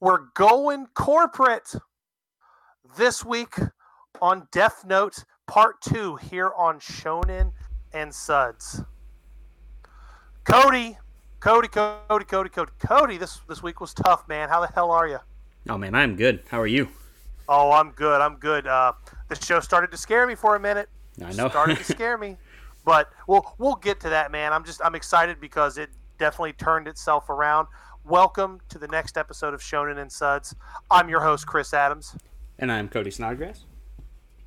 we're going corporate this week on Death Note Part 2 here on Shonen and Suds. Cody, Cody, Cody, Cody, Cody, Cody, this this week was tough, man. How the hell are you? Oh man, I'm good. How are you? Oh, I'm good. I'm good. Uh, this show started to scare me for a minute. I know. started to scare me, but we'll we'll get to that, man. I'm just I'm excited because it definitely turned itself around. Welcome to the next episode of Shonen and Suds. I'm your host, Chris Adams. And I'm Cody Snodgrass.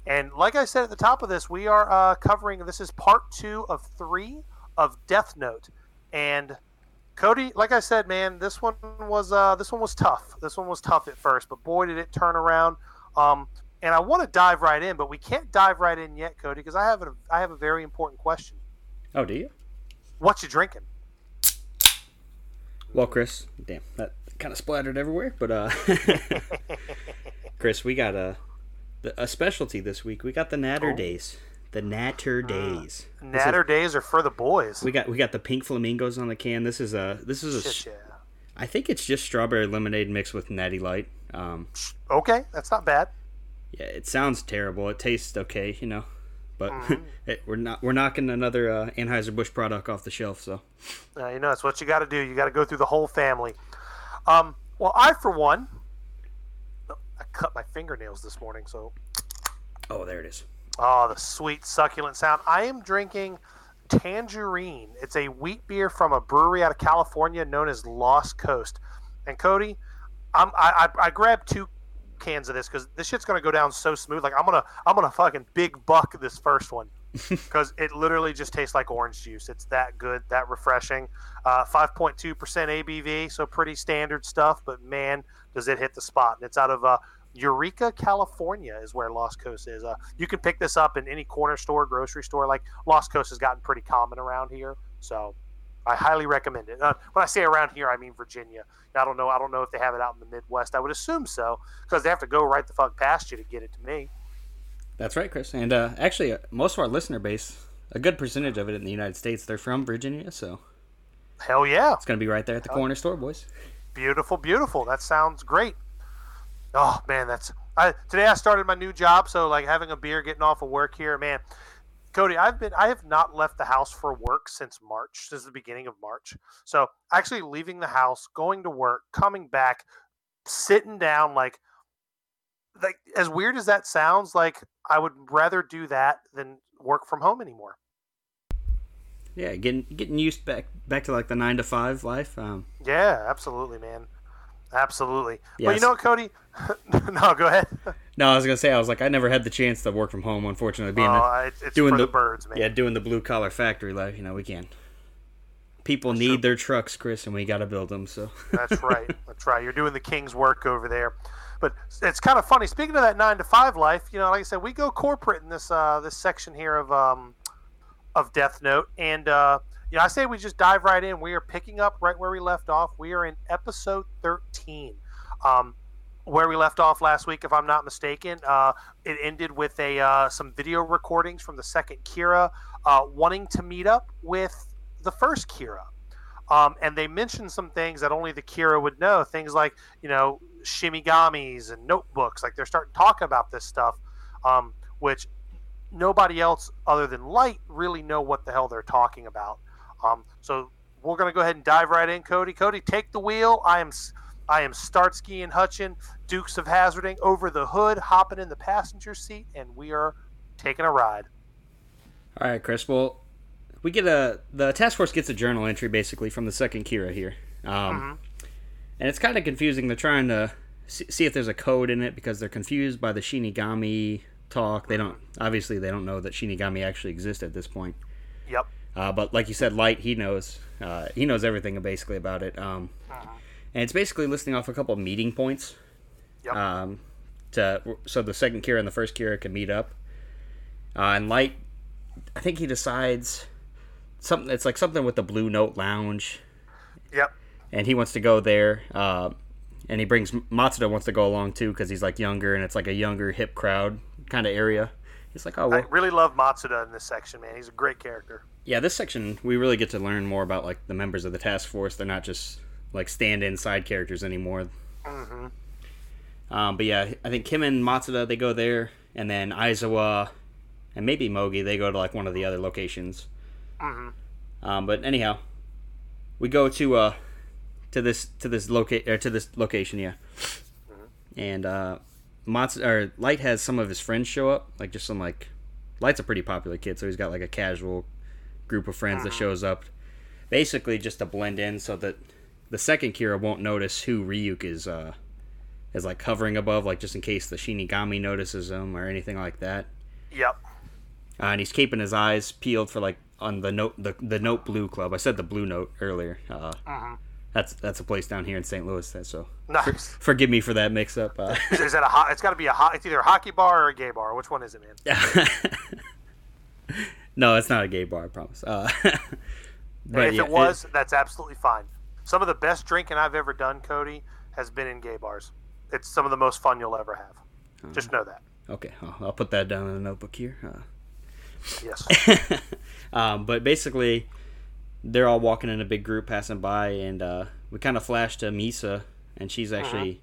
And like I said at the top of this, we are uh, covering this is part two of three of Death Note. And Cody, like I said, man, this one was uh, this one was tough. This one was tough at first, but boy, did it turn around. Um, and I want to dive right in, but we can't dive right in yet, Cody, because I have a I have a very important question. Oh, do you? What you drinking? Well, Chris, damn, that kind of splattered everywhere. But uh, Chris, we got a a specialty this week. We got the Natter Oh. Days. The Naturdays. This is- Natter days are for the boys. we got we got the pink flamingos on the can. This is a this is a Shit, yeah. I think it's just strawberry lemonade mixed with Natty Light. Um, Okay, that's not bad. yeah, it sounds terrible. It tastes okay, you know, but Mm-hmm. it, we're not we're knocking another uh, Anheuser Busch product off the shelf. So Uh, you know, that's what you got to do. You got to go through the whole family. Um, well, I, for one, I cut my fingernails this morning, so oh, there it is. oh, the sweet succulent sound. I am drinking Tangerine. It's a wheat beer from a brewery out of California known as Lost Coast. And Cody, I'm, I, I I grabbed two cans of this because this shit's gonna go down so smooth. Like I'm gonna I'm gonna fucking big buck this first one because it literally just tastes like orange juice. It's that good, that refreshing. Uh, 5.2% ABV, so pretty standard stuff. But man, does it hit the spot! And it's out of uh, Eureka, California, is where Lost Coast is. Uh, you can pick this up in any corner store, grocery store. Like Lost Coast has gotten pretty common around here, so I highly recommend it. Uh, when I say around here, I mean Virginia. I don't know. I don't know if they have it out in the Midwest. I would assume so because they have to go right the fuck past you to get it to me. That's right, Chris. And uh, actually, uh, most of our listener base, a good percentage of it in the United States, they're from Virginia, so Hell yeah! it's going to be right there at the corner store, boys. Beautiful, beautiful. That sounds great. Oh man, that's I today I started my new job, so like having a beer, getting off of work here, man. Cody, I've been I have not left the house for work since March, since the beginning of March. So actually leaving the house, going to work, coming back, sitting down, like like as weird as that sounds, like I would rather do that than work from home anymore. Yeah, getting getting used back back to like the nine to five life. Um, Yeah, absolutely, man. Absolutely. But you know what, Cody? no, go ahead. no, I was gonna say I was like I never had the chance to work from home, unfortunately, being Oh, it's doing for the, the- birds, man. yeah doing the blue collar factory life. You know, we can. People need their trucks, Chris, and we got to build them. So That's right. That's right. You're doing the king's work over there. But it's kind of funny. Speaking of that nine to five life, you know, like I said, we go corporate in this uh, this section here of um, of Death Note, and uh, you know, I say we just dive right in. We are picking up right where we left off. We are in episode thirteen, um, where we left off last week, if I'm not mistaken. Uh, it ended with a uh, some video recordings from the second Kira uh, wanting to meet up with the first Kira. Um, and they mentioned some things that only the Kira would know. Things like, you know, Shinigamis and notebooks. Like they're starting to talk about this stuff, um, which nobody else other than Light really know what the hell they're talking about. Um, so we're gonna go ahead and dive right in, Cody. Cody, take the wheel. I am, s- I am Starsky and Hutchin, Dukes of Hazarding, over the hood, hopping in the passenger seat, and we are taking a ride. All right, Chris. Well, we get a the task force gets a journal entry basically from the second Kira here, um, and it's kind of confusing. They're trying to see, see if there's a code in it because they're confused by the Shinigami talk. They don't obviously they don't know that Shinigami actually exist at this point. Yep. Uh, but like you said, Light he knows uh, he knows everything basically about it. Um, and it's basically listing off a couple of meeting points. Yep. Um, to so the second Kira and the first Kira can meet up. Uh, and Light, I think he decides something. It's like something with the Blue Note Lounge, Yep. and he wants to go there. Uh, and he brings Matsuda wants to go along too because he's like younger and it's like a younger hip crowd kind of area. He's like, oh I really love Matsuda in this section, man. He's a great character. yeah. This section we really get to learn more about like the members of the task force. They're not just like stand-in side characters anymore. Mm-hmm. Um, but yeah, I think Kim and Matsuda they go there, and then Aizawa and maybe Mogi they go to like one of the other locations. Mm-hmm. Um, but anyhow, we go to uh to this to this locate or to this location, yeah. And uh, Matsu or Light has some of his friends show up, like just some like Light's a pretty popular kid, so he's got like a casual group of friends that shows up, basically just to blend in, so that the second Kira won't notice who Ryuk is uh is like hovering above, like just in case the Shinigami notices him or anything like that. Yep. Uh, and he's keeping his eyes peeled for like on the note the, the note blue club. I said the blue note earlier. Uh, That's that's a place down here in St. Louis. That so Nice. forgive me for that mix up. Uh, is that a hot? It's got to be a hot. It's either a hockey bar or a gay bar. Which one is it, man? no, it's not a gay bar. I promise. Uh, but if yeah, it was, that's absolutely fine. Some of the best drinking I've ever done, Cody, has been in gay bars. It's some of the most fun you'll ever have. Uh-huh. Just know that. okay, I'll, I'll put that down in the notebook here. Uh, Yes. um, but basically, they're all walking in a big group, passing by, and uh, we kind of flash to Misa, and she's actually,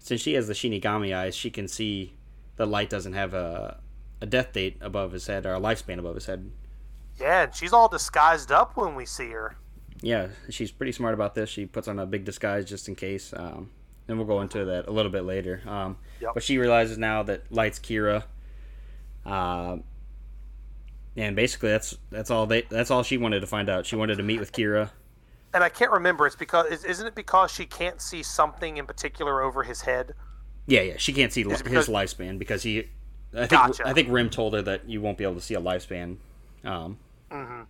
since she has the Shinigami eyes, she can see the light doesn't have a a death date above his head or a lifespan above his head. yeah, and she's all disguised up when we see her. Yeah, she's pretty smart about this. She puts on a big disguise just in case. Um, and we'll go into that a little bit later. Um, Yep. But she realizes now that Light's Kira. Um, and basically, that's that's all they that's all she wanted to find out. She wanted to meet with Kira. And I can't remember. It's because is- isn't it because she can't see something in particular over his head? Yeah, yeah. She can't see Is his lifespan because he. I think Gotcha. I think Rem told her that you won't be able to see a lifespan, um, Mm-hmm.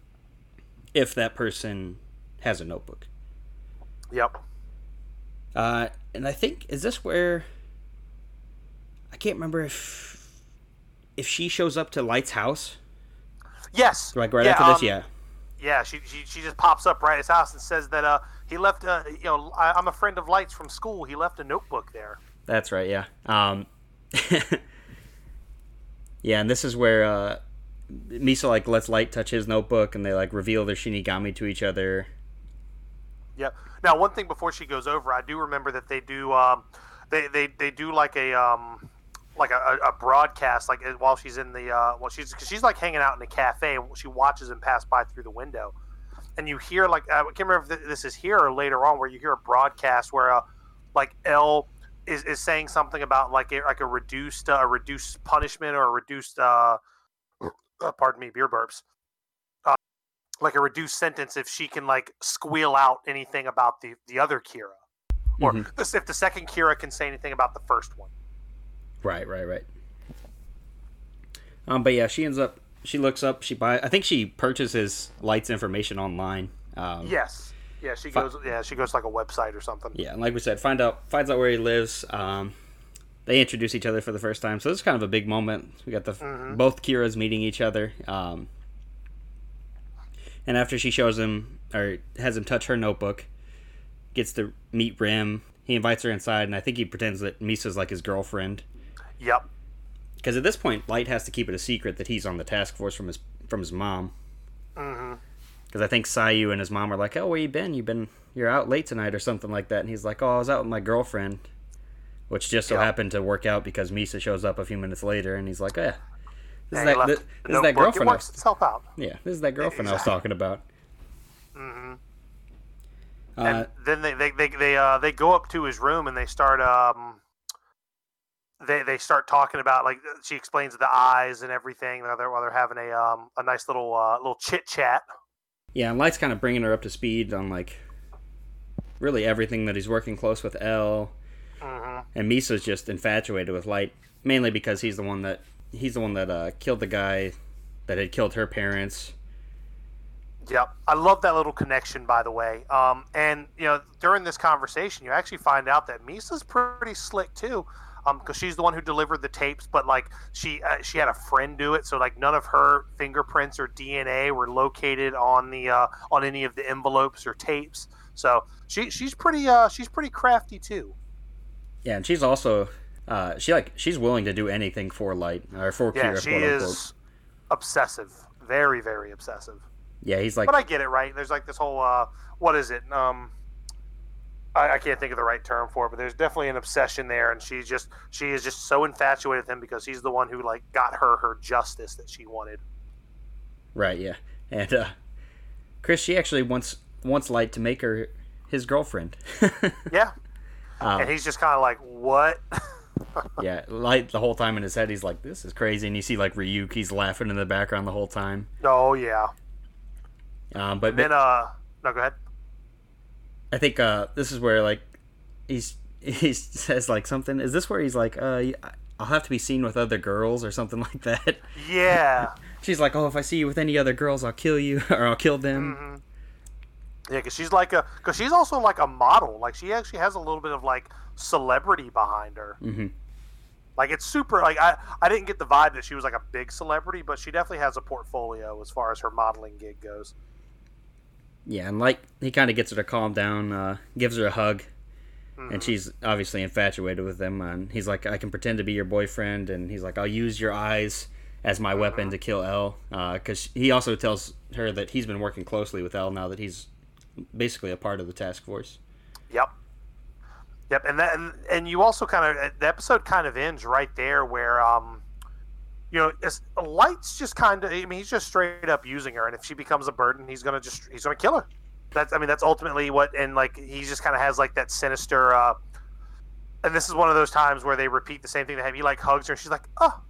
if that person has a notebook. Yep. Uh, and I think is this where I can't remember if if she shows up to Light's house Yes. like right yeah, after this. um, Yeah, Yeah, she, she she just pops up right at his house and says that uh he left uh you know I, I'm a friend of Lights from school. He left a notebook there. that's right. Yeah. Um, yeah, and this is where uh, Misa like lets Light touch his notebook, and they like reveal their Shinigami to each other. Yep. Now, one thing before she goes over, I do remember that they do um, they, they they do like a um, like a, a broadcast like uh, while she's in the uh, well she's cause she's like hanging out in a cafe and she watches him pass by through the window, and you hear like I can't remember if this is here or later on where you hear a broadcast where uh, like L is, is saying something about like a, like a reduced uh, a reduced punishment or a reduced uh, pardon me beer burps like a reduced sentence if she can like squeal out anything about the the other Kira, or Mhm. if the second Kira can say anything about the first one. Right, right, right. Um, but yeah, she ends up. She looks up. She buy. I think she purchases Light's information online. Um, Yes, yeah, she Fi- goes. Yeah, she goes to, like a website or something. Yeah, and like we said, find out finds out where he lives. Um, they introduce each other for the first time, so this is kind of a big moment. We got the Mhm. both Kira's meeting each other. Um, and after she shows him or has him touch her notebook, gets to meet Rem. He invites her inside, and I think he pretends that Misa's like his girlfriend. Yep. Because at this point, Light has to keep it a secret that he's on the task force from his from his mom. Mm-hmm. Because I think Sayu and his mom are like, "Oh, where you been? You been you're out late tonight or something like that." And he's like, "Oh, I was out with my girlfriend," which just so Yeah. happened to work out because Misa shows up a few minutes later, and he's like, "Eh, this is that this, this is that. It girlfriend." I works itself out. yeah, this is that girlfriend I was talking about. hmm Uh, and then they they they they, uh, they go up to his room and they start um they they start talking about like she explains the eyes and everything while they're while they're having a um a nice little uh, little chit chat. yeah, and Light's kind of bringing her up to speed on like really everything that he's working close with L, hmm and Misa's just infatuated with Light, mainly because he's the one that he's the one that uh, killed the guy that had killed her parents. Yep, I love that little connection. By the way, um, and you know during this conversation, you actually find out that Misa's pretty slick too, um, because she's the one who delivered the tapes, but like she uh, she had a friend do it, so like none of her fingerprints or DNA were located on the uh, on any of the envelopes or tapes. So she she's pretty uh she's pretty crafty too. Yeah, and she's also uh, she like she's willing to do anything for Light or for Yeah, Kira, she quote unquote. is obsessive, very very obsessive. Yeah, he's like But I get it, right? There's like this whole uh, what is it? Um, I, I can't think of the right term for it, but there's definitely an obsession there, and she's just she is just so infatuated with him because he's the one who like got her her justice that she wanted. Right. Yeah. And uh, Chris, she actually wants wants Light to make her his girlfriend. yeah. Um, and he's just kind of like, what? yeah, Light the whole time in his head, he's like, this is crazy. And you see like Ryuk, he's laughing in the background the whole time. Oh yeah. Um, but and then uh, no, go ahead. I think uh, this is where like he's he says like something. Is this where he's like, uh, I'll have to be seen with other girls or something like that? Yeah. She's like, oh, if I see you with any other girls, I'll kill you or I'll kill them. Mm-hmm. Yeah, because she's like a because she's also like a model. Like she actually has a little bit of like celebrity behind her. Mm-hmm. Like it's super. Like I I didn't get the vibe that she was like a big celebrity, but she definitely has a portfolio as far as her modeling gig goes. Yeah, and like he kind of gets her to calm down, uh, gives her a hug, mm-hmm. and she's obviously infatuated with him. And he's like, "I can pretend to be your boyfriend," and he's like, "I'll use your eyes as my mm-hmm. weapon to kill L." Because uh, he also tells her that he's been working closely with L now that he's basically a part of the task force. Yep. Yep, and that, and, and you also kind of the episode kind of ends right there where um you know, Light's just kind of. I mean, he's just straight up using her, and if she becomes a burden, he's gonna just he's gonna kill her. That's I mean, that's ultimately what, and like he just kind of has like that sinister. uh And this is one of those times where they repeat the same thing to him. He like hugs her, and she's like, oh,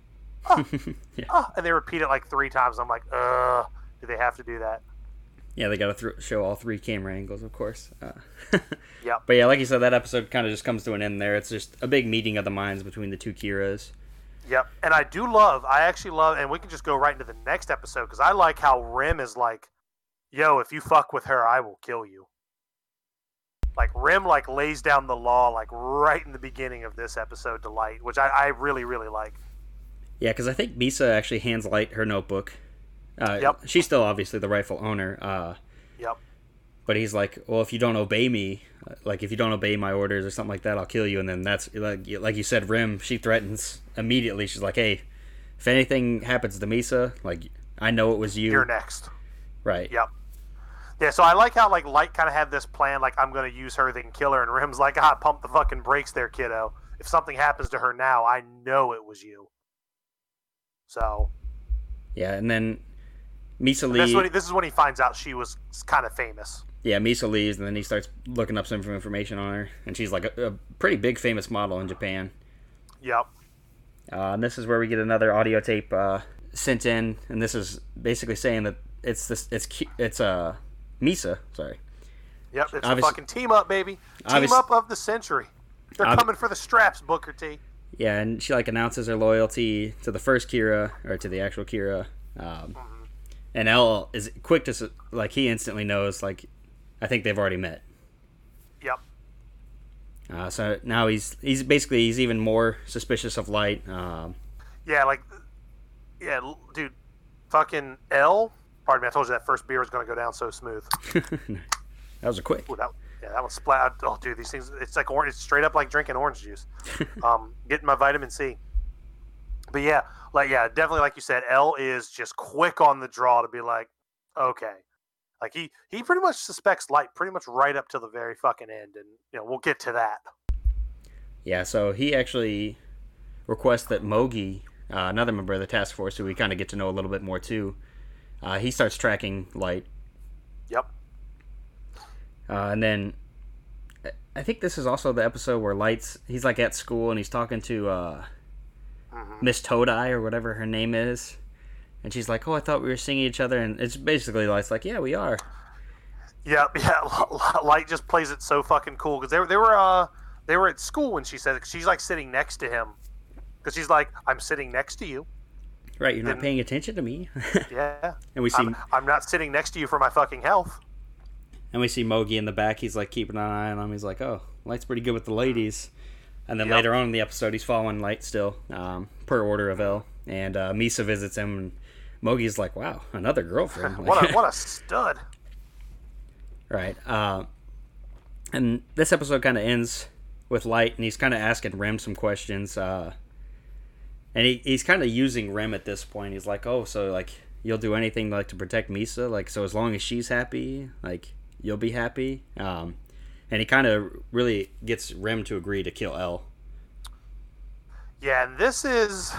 oh, yeah. oh, and they repeat it like three times. I'm like, uh, do they have to do that? Yeah, they got to th- show all three camera angles, of course. Uh, yeah. But yeah, like you said, that episode kind of just comes to an end there. It's just a big meeting of the minds between the two Kiras. Yep, and I do love. I actually love, and we can just go right into the next episode because I like how Rem is like, "Yo, if you fuck with her, I will kill you." Like Rem, like lays down the law like right in the beginning of this episode to Light, which I, I really really like. Yeah, because I think Misa actually hands Light her notebook. Uh, yep. She's still obviously the rightful owner. Uh, yep. But he's like, well, if you don't obey me, like if you don't obey my orders or something like that, I'll kill you. And then that's like like you said, Rem. She threatens immediately. She's like, hey, if anything happens to Misa, like I know it was you. You're next. Right. Yep. Yeah, so I like how like Light kind of had this plan, like I'm gonna use her, then kill her, and Rem's like, ah, pump the fucking brakes there, kiddo. If something happens to her now, I know it was you. So. Yeah, and then Misa leaves. This, this is when he finds out she was kind of famous yeah, Misa leaves, and then he starts looking up some information on her, and she's like a, a pretty big famous model in Japan. Yep. Uh, and this is where we get another audio tape uh, sent in, and this is basically saying that it's this it's it's uh Misa, sorry. Yep, it's Obvious- a fucking team up, baby. Team up of the century. They're Ob- coming for the straps, Booker T. Yeah, and she like announces her loyalty to the first Kira or to the actual Kira. Um, mm-hmm. And L is quick to like he instantly knows like I think they've already met. Yep. Uh, so now he's he's basically he's even more suspicious of light. Um, yeah, like, yeah, dude, fucking L. Pardon me, I told you that first beer was going to go down so smooth. that was a quick. Ooh, that, yeah, that was splat. Oh, dude, these things. It's like orange. It's straight up like drinking orange juice. um, getting my vitamin C. But yeah, like yeah, definitely like you said, L is just quick on the draw to be like, okay, like he he pretty much suspects Light pretty much right up to the very fucking end, and you know we'll get to that. Yeah, so he actually requests that Mogi, uh, another member of the task force, who we kind of get to know a little bit more too, uh, he starts tracking Light. Yep. Uh, and then I think this is also the episode where Light's he's like at school and he's talking to uh, mm-hmm. Miss Todai or whatever her name is. And she's like, "Oh, I thought we were seeing each other," and it's basically like, it's like, "Yeah, we are." Yeah, yeah. Light just plays it so fucking cool because they were they were uh they were at school when she said it, she's like sitting next to him because she's like, "I'm sitting next to you." Right, you're not paying attention to me. yeah. And we see I'm, I'm, not sitting next to you for my fucking health. And we see Mogi in the back. He's like keeping an eye on him. He's like, "Oh, Light's pretty good with the ladies." And then yep. later on in the episode, he's following Light still, um, per order of L. And uh, Misa visits him, and Mogi's like, wow, another girlfriend. what, a, what a stud. Right. Uh, and this episode kind of ends with Light, and he's kind of asking Rem some questions. Uh, and he, he's kind of using Rem at this point. He's like, oh, so, like, you'll do anything, like, to protect Misa? Like, so as long as she's happy, like, you'll be happy? Um, and he kind of really gets Rem to agree to kill L. Yeah, and this is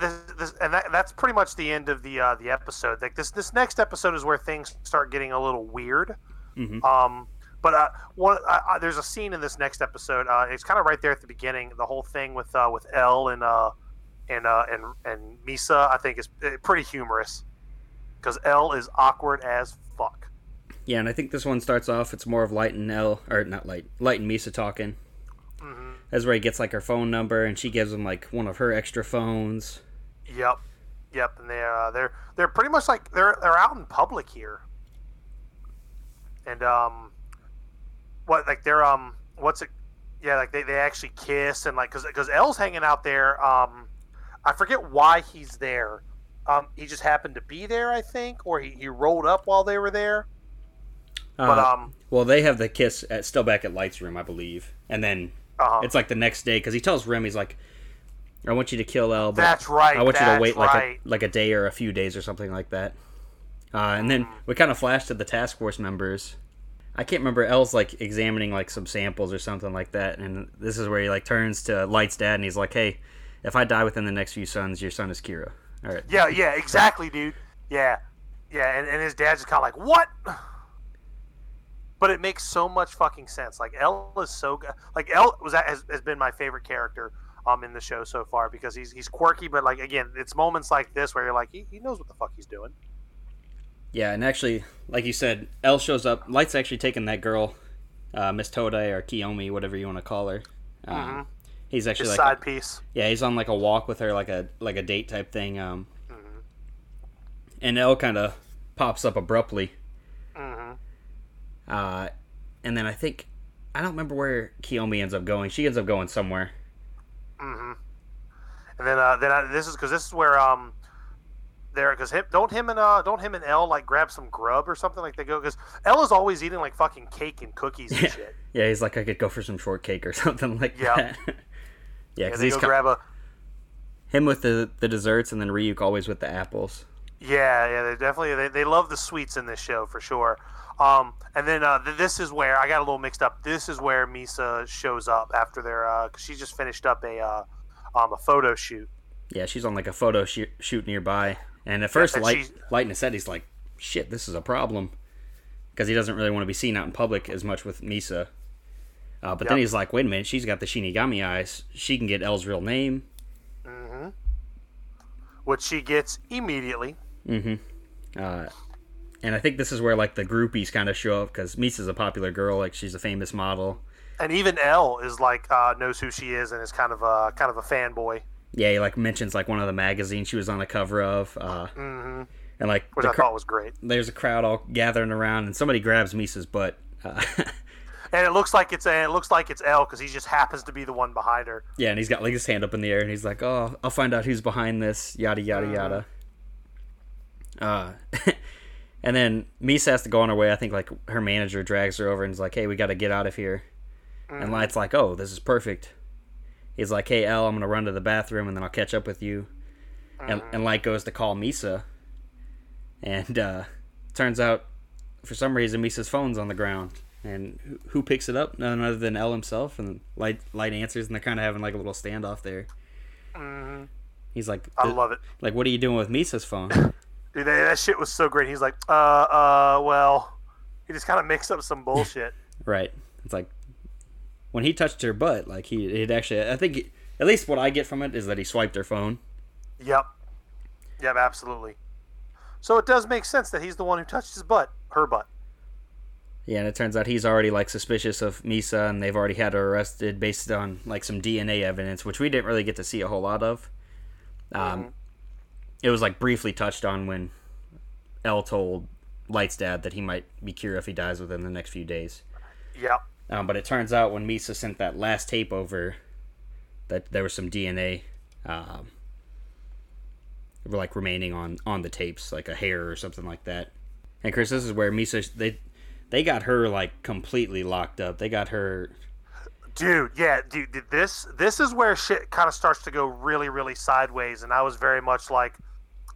this, this and that, that's pretty much the end of the uh, the episode. Like this this next episode is where things start getting a little weird. Mhm. Um, but uh, one uh, uh, there's a scene in this next episode. Uh, it's kind of right there at the beginning. The whole thing with uh, with L and uh, and uh, and and Misa, I think, is uh, pretty humorous because L is awkward as fuck. Yeah, and I think this one starts off. It's more of Light and L, or not Light, Light and Misa talking. hmm That's where he gets like her phone number, and she gives him like one of her extra phones. Yep, yep, and they're uh, they're they're pretty much like they're they're out in public here, and um, what like they're um, what's it? Yeah, like they, they actually kiss and like because because L's hanging out there. Um, I forget why he's there. Um, he just happened to be there, I think, or he, he rolled up while they were there. But Uh, um, well, they have the kiss at, still back at Light's room, I believe, and then uh, it's like the next day because he tells Rem he's like, "I want you to kill L, but that's right. I want you to wait like right. a like a day or a few days or something like that." Uh, and then we kind of flash to the task force members. I can't remember. L's like examining like some samples or something like that, and this is where he like turns to Light's dad and he's like, "Hey, if I die within the next few suns, your son is Kira." All right. Yeah, yeah, exactly, dude. Yeah, yeah, and, and his dad's just kind of like, what? But it makes so much fucking sense. Like L is so good. Like L was has, has been my favorite character um in the show so far because he's he's quirky, but like again, it's moments like this where you're like, he, he knows what the fuck he's doing. Yeah, and actually, like you said, L shows up. Light's actually taking that girl, uh, Miss Todai or Kiyomi, whatever you want to call her. Um, Mhm. He's actually His like, side piece. yeah, he's on like a walk with her, like a like a date type thing. Um, Mhm. and L kind of pops up abruptly. Uh, and then I think I don't remember where Kiyomi ends up going. She ends up going somewhere. hmm And then uh then I, this is because this is where um there because him don't him and uh don't him and L like grab some grub or something like they go because L is always eating like fucking cake and cookies and Yeah. shit. Yeah, he's like I could go for some shortcake or something like Yeah. that. yeah, Yeah, because they he's co- grab a him with the the desserts, and then Ryuk always with the apples. Yeah, yeah, they definitely they, they love the sweets in this show for sure. Um, and then uh, th- this is where I got a little mixed up. This is where Misa shows up after their uh, cause she just finished up a uh, um, a photo shoot. Yeah, she's on like a photo shoot, shoot nearby, and at first, and Light she's- Light he's like, "Shit, this is a problem," because he doesn't really want to be seen out in public as much with Misa. Uh, but then he's like, "Wait a minute, she's got the Shinigami eyes. She can get L's real name." hmm Which she gets immediately. Mm-hmm. Uh, and I think this is where like the groupies kind of show up because Misa's a popular girl, like she's a famous model. And even L is like uh, knows who she is and is kind of a kind of a fanboy. Yeah, he like mentions like one of the magazines she was on the cover of, uh, hmm and like Which I cr- thought was great. there's a crowd all gathering around, and somebody grabs Misa's butt. Uh, And it looks like it's a, it looks like it's L because he just happens to be the one behind her. yeah, and he's got like his hand up in the air, and he's like, "Oh, I'll find out who's behind this." Yada yada yada. Uh, and then Misa has to go on her way. I think like her manager drags her over and is like, "Hey, we got to get out of here." And Light's like, "Oh, this is perfect." He's like, "Hey, L, I'm gonna run to the bathroom and then I'll catch up with you." And, and Light goes to call Misa, and uh, turns out, for some reason, Misa's phone's on the ground. And who- who picks it up? None other than L himself. And Light Light answers, and they're kind of having like a little standoff there. hmm He's like, I love it. like, what are you doing with Misa's phone? Dude, that, that shit was so great. He's like, uh, uh, well, he just kind of mixed up some bullshit. right. It's like when he touched her butt, like he it actually. I think he- at least what I get from it is that he swiped her phone. Yep. Yep, absolutely. So it does make sense that he's the one who touched his butt, her butt. Yeah, and it turns out he's already like suspicious of Misa, and they've already had her arrested based on like some DNA evidence, which we didn't really get to see a whole lot of. Um, Mhm. It was like briefly touched on when L told Light's dad that he might be Kira if he dies within the next few days. Yep. Um, but it turns out when Misa sent that last tape over, that there was some DNA, um, like remaining on on the tapes, like a hair or something like that. And Chris, this is where Misa they they got her like completely locked up. They got her. Dude, yeah, dude, this this is where shit kind of starts to go really, really sideways, and I was very much like,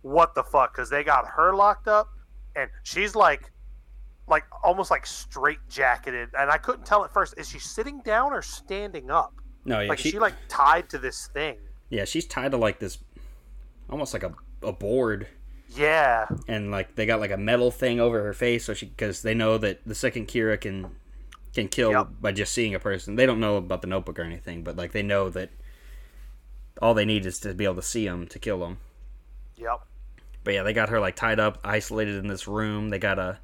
"What the fuck?" Because they got her locked up, and she's like, like almost like straight jacketed, and I couldn't tell at first. Is she sitting down or standing up? No, yeah, Like she, she like tied to this thing? yeah, she's tied to like this, almost like a, a board, Yeah, and like they got like a metal thing over her face, so she because they know that the second Kira can can kill Yep. by just seeing a person. They don't know about the notebook or anything, but like they know that all they need is to be able to see them to kill them. yep. But yeah, they got her like tied up, isolated in this room. They got a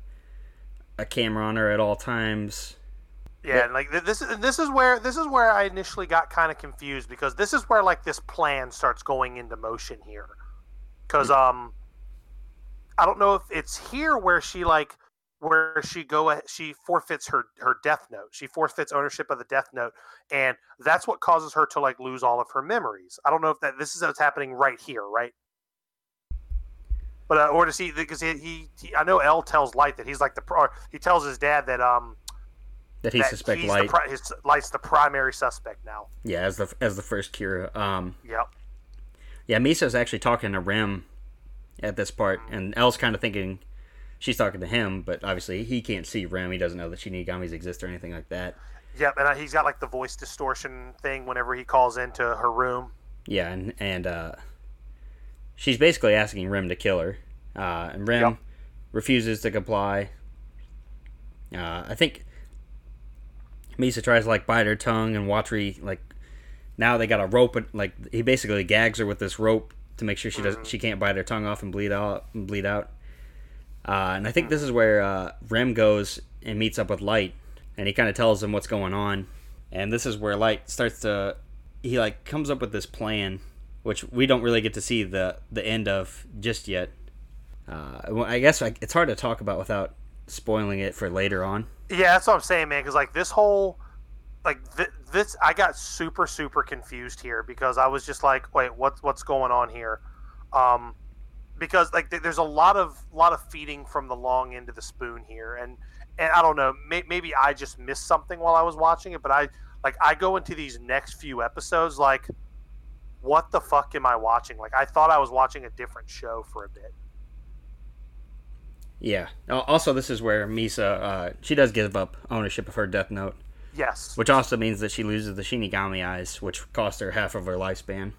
a camera on her at all times. Yeah, and like this is this is where this is where I initially got kind of confused because this is where like this plan starts going into motion here. Cuz um I don't know if it's here where she like where she go she forfeits her her death note. She forfeits ownership of the death note and that's what causes her to like lose all of her memories. I don't know if that this is what's happening right here, right? But uh, or does he because he, he, he I know L tells Light that he's like the pro- or he tells his dad that um That he that suspect light. The his light's the primary suspect now. yeah, as the as the first Kira. Um, Yep. yeah, Misa's actually talking to Rem at this part, and L's kind of thinking she's talking to him, but obviously he can't see Rem. He doesn't know that Shinigamis exist or anything like that. Yep. And uh, he's got like the voice distortion thing whenever he calls into her room. Yeah, and and uh, she's basically asking Rem to kill her, uh, and Rem Yep. refuses to comply. Uh, I think Misa tries to like bite her tongue, and Watari like now they got a rope, and like he basically gags her with this rope to make sure she doesn't she can't bite her tongue off and bleed out and bleed out. Uh, and I think this is where uh, Rem goes and meets up with Light, and he kind of tells him what's going on. And this is where Light starts to he like comes up with this plan, which we don't really get to see the the end of just yet. Uh, well, I guess like, it's hard to talk about without spoiling it for later on. Yeah, that's what I'm saying, man. Because like this whole, like th- this, I got super super confused here because I was just like, wait, what's what's going on here? Um, because like th- there's a lot of lot of feeding from the long end of the spoon here, and and I don't know, may- maybe I just missed something while I was watching it, but I like I go into these next few episodes like, what the fuck am I watching? Like I thought I was watching a different show for a bit. Yeah. Also, this is where Misa uh, she does give up ownership of her Death Note, Yes. which also means that she loses the Shinigami eyes, which cost her half of her lifespan.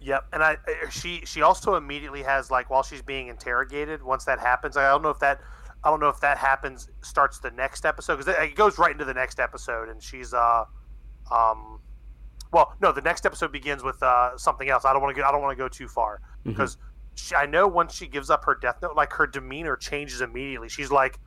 Yep, and I she she also immediately has like while she's being interrogated. Once that happens, I don't know if that I don't know if that happens starts the next episode because it goes right into the next episode, and she's uh um well no the next episode begins with uh something else. I don't want to go I don't want to go too far because she, I know once she gives up her death note, like her demeanor changes immediately. She's like,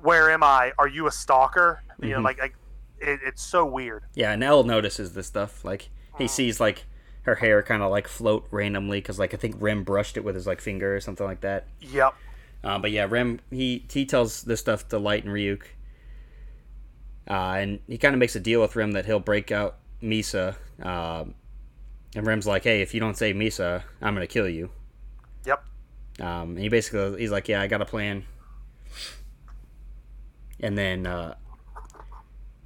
"Where am I? Are you a stalker?" You know, Mhm. like like it, it's so weird. Yeah, and L notices this stuff. Like he sees like her hair kind of like float randomly because like I think Rem brushed it with his like finger or something like that. Yep. Uh, but yeah, Rem he he tells this stuff to Light and Ryuk, uh, and he kind of makes a deal with Rem that he'll break out Misa. Um, and Rem's like, "Hey, if you don't save Misa, I'm gonna kill you." Yep. Um, and he basically he's like, "Yeah, I got a plan." And then uh,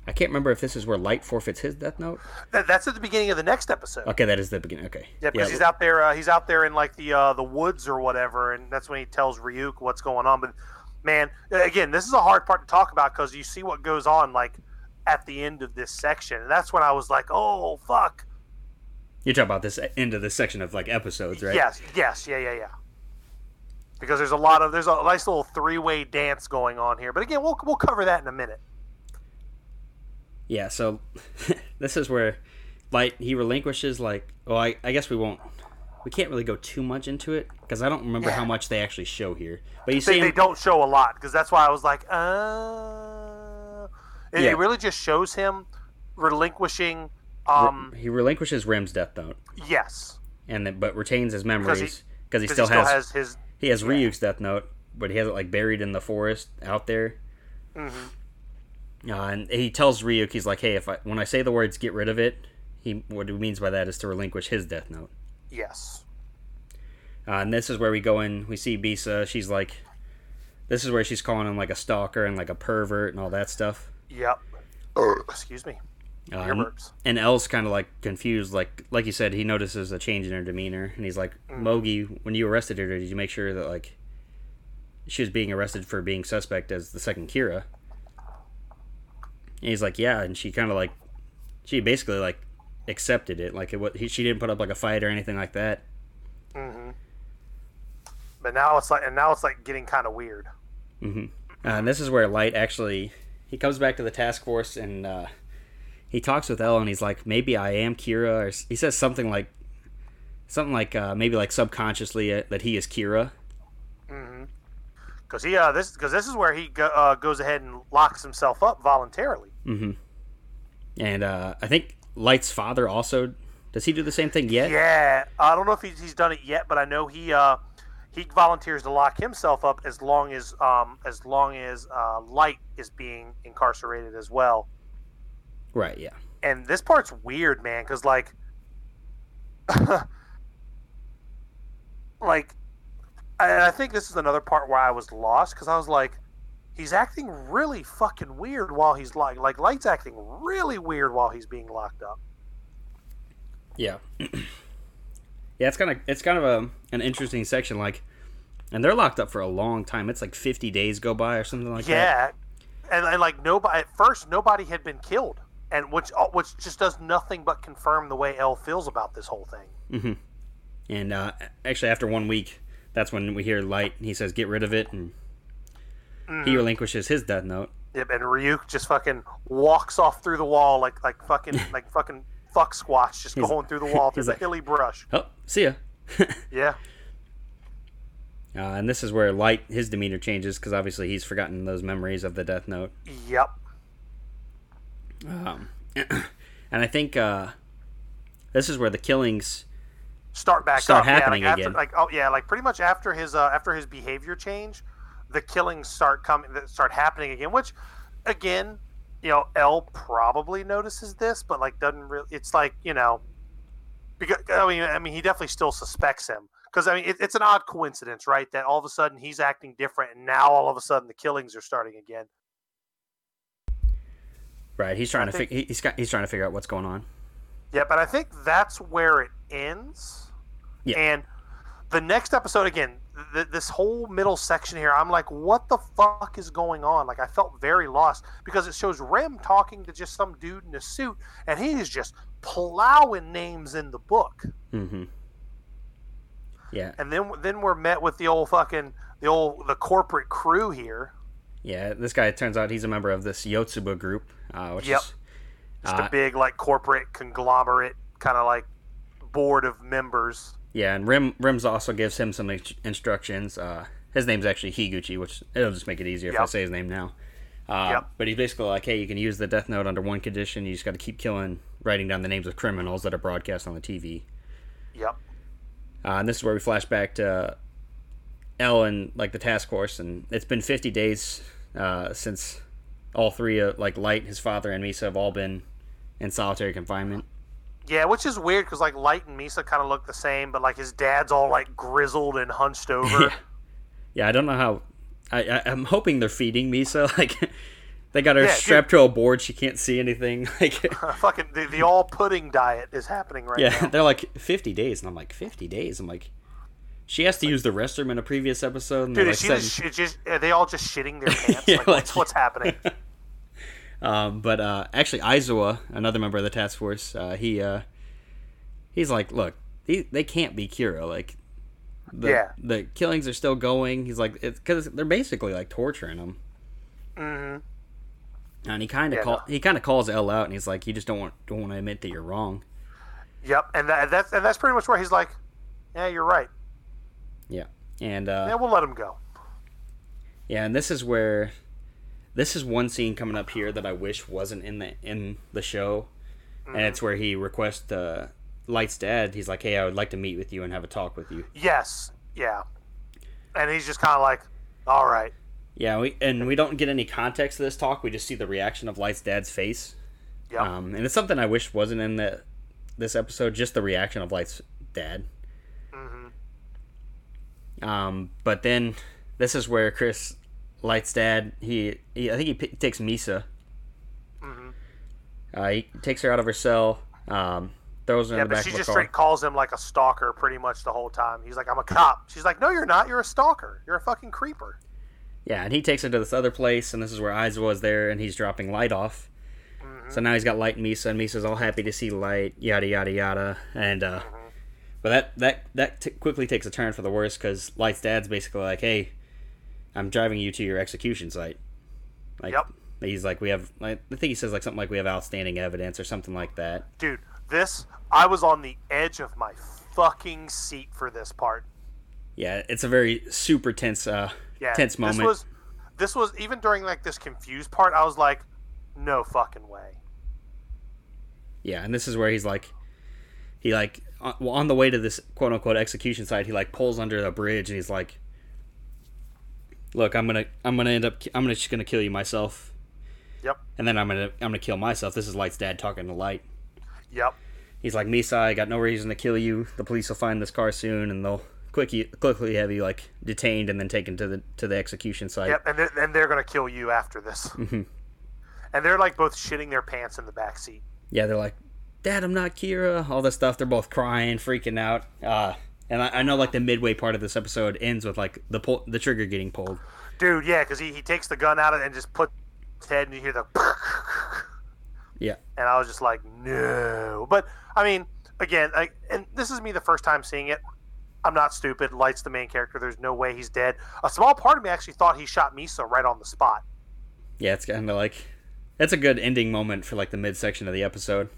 I can't remember if this is where Light forfeits his death note. That, that's at the beginning of the next episode. Okay, that is the beginning. Okay, Yeah, because he's out there. Uh, he's out there in like the uh, the woods or whatever, and that's when he tells Ryuk what's going on. But man, again, this is a hard part to talk about because you see what goes on like at the end of this section, and that's when I was like, "Oh fuck!" You're talking about this end of this section of like episodes, right? Yes, yes, yeah, yeah, yeah. Because there's a lot of there's a nice little three way dance going on here. But again, we'll we'll cover that in a minute. Yeah, so this is where Light he relinquishes like well I, I guess we won't we can't really go too much into it because I don't remember how much they actually show here. But you see They, him they don't show a lot because that's why I was like, uh. It, Yeah. it really just shows him relinquishing. Um, he relinquishes Rem's death note yes, and then but retains his memories because he, he still, still has, has his he has Ryuk's death note, but he has it like buried in the forest out there. Mm-hmm. Uh, and he tells Ryuk he's like, hey, if I when I say the words get rid of it, he what he means by that is to relinquish his death note. Yes. Uh, and this is where we go in. We see Misa. She's like, this is where she's calling him like a stalker and like a pervert and all that stuff. Yep. Excuse me. Uh, and, burps. and L's kind of like confused. Like like you said, he notices a change in her demeanor, and he's like, Mm. Mogi, when you arrested her, did you make sure that like she was being arrested for being suspect as the second Kira. And he's like, yeah, and she kind of like, she basically like accepted it. Like it, wa- he, she didn't put up like a fight or anything like that. Mhm. But now it's like, and now it's like getting kind of weird. Uh, and this is where Light actually he comes back to the task force and uh, he talks with L and he's like, maybe I am Kira, or he says something like, something like uh, maybe like subconsciously uh, that he is Kira. Because he, uh, this, because this is where he go, uh, goes ahead and locks himself up voluntarily. Mm-hmm. And uh, I think Light's father also does he do the same thing yet? Yeah, I don't know if he's, he's done it yet, but I know he uh, he volunteers to lock himself up as long as um, as long as uh, Light is being incarcerated as well. Right. Yeah. And this part's weird, man, because like, like, and I think this is another part where I was lost because I was like, he's acting really fucking weird while he's like, like Light's acting really weird while he's being locked up. Yeah. yeah. It's kind of it's kind of a an interesting section. Like, and they're locked up for a long time. It's like fifty days go by or something like that. Yeah, and, and like nobody at first, nobody had been killed, and which uh, which just does nothing but confirm the way L feels about this whole thing. And uh, actually, after one week, that's when we hear Light. He says, "Get rid of it," and he relinquishes his death note. Yep, and Ryuk just fucking walks off through the wall like like fucking like fucking fuck squatch, just He's- going through the wall through the like- hilly brush. Oh, see ya. Yeah, Uh, and this is where Light his demeanor changes because obviously he's forgotten those memories of the Death Note. yep, Um, and I think uh, this is where the killings. start back Start up. happening yeah, like after, again. Like oh yeah, like pretty much after his uh, after his behavior change, the killings start coming that start happening again. Which, again, you know, L probably notices this, but like doesn't really. It's like you know, because I mean, I mean, he definitely still suspects him because I mean, it, it's an odd coincidence, right? That all of a sudden he's acting different, and now all of a sudden the killings are starting again. Right, he's trying I to think- fig- he- he's got, he's trying to figure out what's going on. Yeah, but I think that's where it ends. Yeah. And the next episode, again, th- this whole middle section here, I'm like, what the fuck is going on? Like, I felt very lost because it shows Rem talking to just some dude in a suit, and he is just plowing names in the book. Mm-hmm. Yeah, And then then we're met with the old fucking the old the corporate crew here. yeah. This guy it turns out he's a member of this Yotsuba group, uh, which Yep. is Just Uh, a big like corporate conglomerate kind of like board of members. Yeah. And Rem Rims also gives him some instructions. Uh, his name's actually Higuchi, which it'll just make it easier if I say his name now. Uh, Yep. But he's basically like, hey, you can use the Death Note under one condition. You just got to keep killing, writing down the names of criminals that are broadcast on the TV. Yep. Uh, and this is where we flash back to and like the task force, and it's been 50 days uh, since all three, uh, like Light, his father, and Misa have all been in solitary confinement. Yeah, which is weird because like Light and Misa kind of look the same, but like his dad's all like grizzled and hunched over. Yeah. Yeah, I don't know how. I, I I'm hoping they're feeding Misa. Like they got her Yeah, dude. strapped to a board; she can't see anything. Like Fucking the, the all pudding diet is happening right yeah, now. they're like 50 days, and I'm like 50 days. I'm like, she has to use the restroom in a previous episode, and Dude, like she setting- just, she just are they all just shitting their pants? Yeah, like, what's, what's happening? Um, but uh, actually, Aizawa, another member of the task force, uh, he uh, he's like, look, he, they can't be Kira. Like, the, Yeah. the killings are still going. He's like, it's because they're basically like torturing him. hmm And he kind of Yeah, call no. he kind of calls L out, and he's like, you just don't want don't want to admit that you're wrong. Yep, and that, that's and that's pretty much where he's like, yeah, you're right. Yeah, and uh, Yeah, we'll let him go. Yeah, and this is where this is one scene coming up here that I wish wasn't in the in the show, and it's where he requests uh, Light's dad. He's like, "Hey, I would like to meet with you and have a talk with you." Yes, yeah, and he's just kind of like, all right. Yeah, we and we don't get any context to this talk. We just see the reaction of Light's dad's face, Yep. um, and it's something I wish wasn't in the this episode. Just the reaction of Light's dad. Mm-hmm. Um, but then this is where Chris Light's dad. He, he I think he p- takes Misa. hmm Uh, he takes her out of her cell, um, throws her Yeah, in the but back she of just car. straight calls him like a stalker pretty much the whole time. He's like, I'm a cop. She's like, No, you're not. You're a stalker. You're a fucking creeper. Yeah, and he takes her to this other place, and this is where Aizawa was there, and he's dropping Light off. So now he's got Light and Misa, and Misa's all happy to see Light, yada yada yada, and uh, but that that that t- quickly takes a turn for the worse because Light's dad's basically like, "Hey, I'm driving you to your execution site." Like, Yep. he's like, "We have," I think he says like something like, "We have outstanding evidence" or something like that. Dude, this I was on the edge of my fucking seat for this part. Yeah, it's a very super tense, uh, Yeah, tense moment. This was, this was even during like this confused part. I was like, no fucking way. Yeah, and this is where he's like, he like on, well, on the way to this quote unquote execution site, he like pulls under a bridge and he's like, "Look, I'm gonna, I'm gonna end up, I'm gonna just gonna kill you myself, Yep, and then I'm gonna, I'm gonna kill myself." This is Light's dad talking to Light. yep, He's like, "Misa, I got no reason to kill you. The police will find this car soon, and they'll quickly, quickly have you like detained and then taken to the to the execution site." yep. And they're, and they're gonna kill you after this. Mm-hmm. And they're like both shitting their pants in the back seat. Yeah, they're like, "Dad, I'm not Kira." All this stuff. They're both crying, freaking out. Uh, and I, I know like the midway part of this episode ends with like the pull, the trigger getting pulled. Dude, yeah, because he, he takes the gun out and just puts his head, and you hear the. Yeah, And I was just like, no. But I mean, again, I, and this is me the first time seeing it. I'm not stupid. Light's the main character. There's no way he's dead. A small part of me actually thought he shot Misa right on the spot. yeah, it's kind of like that's a good ending moment for like the midsection of the episode.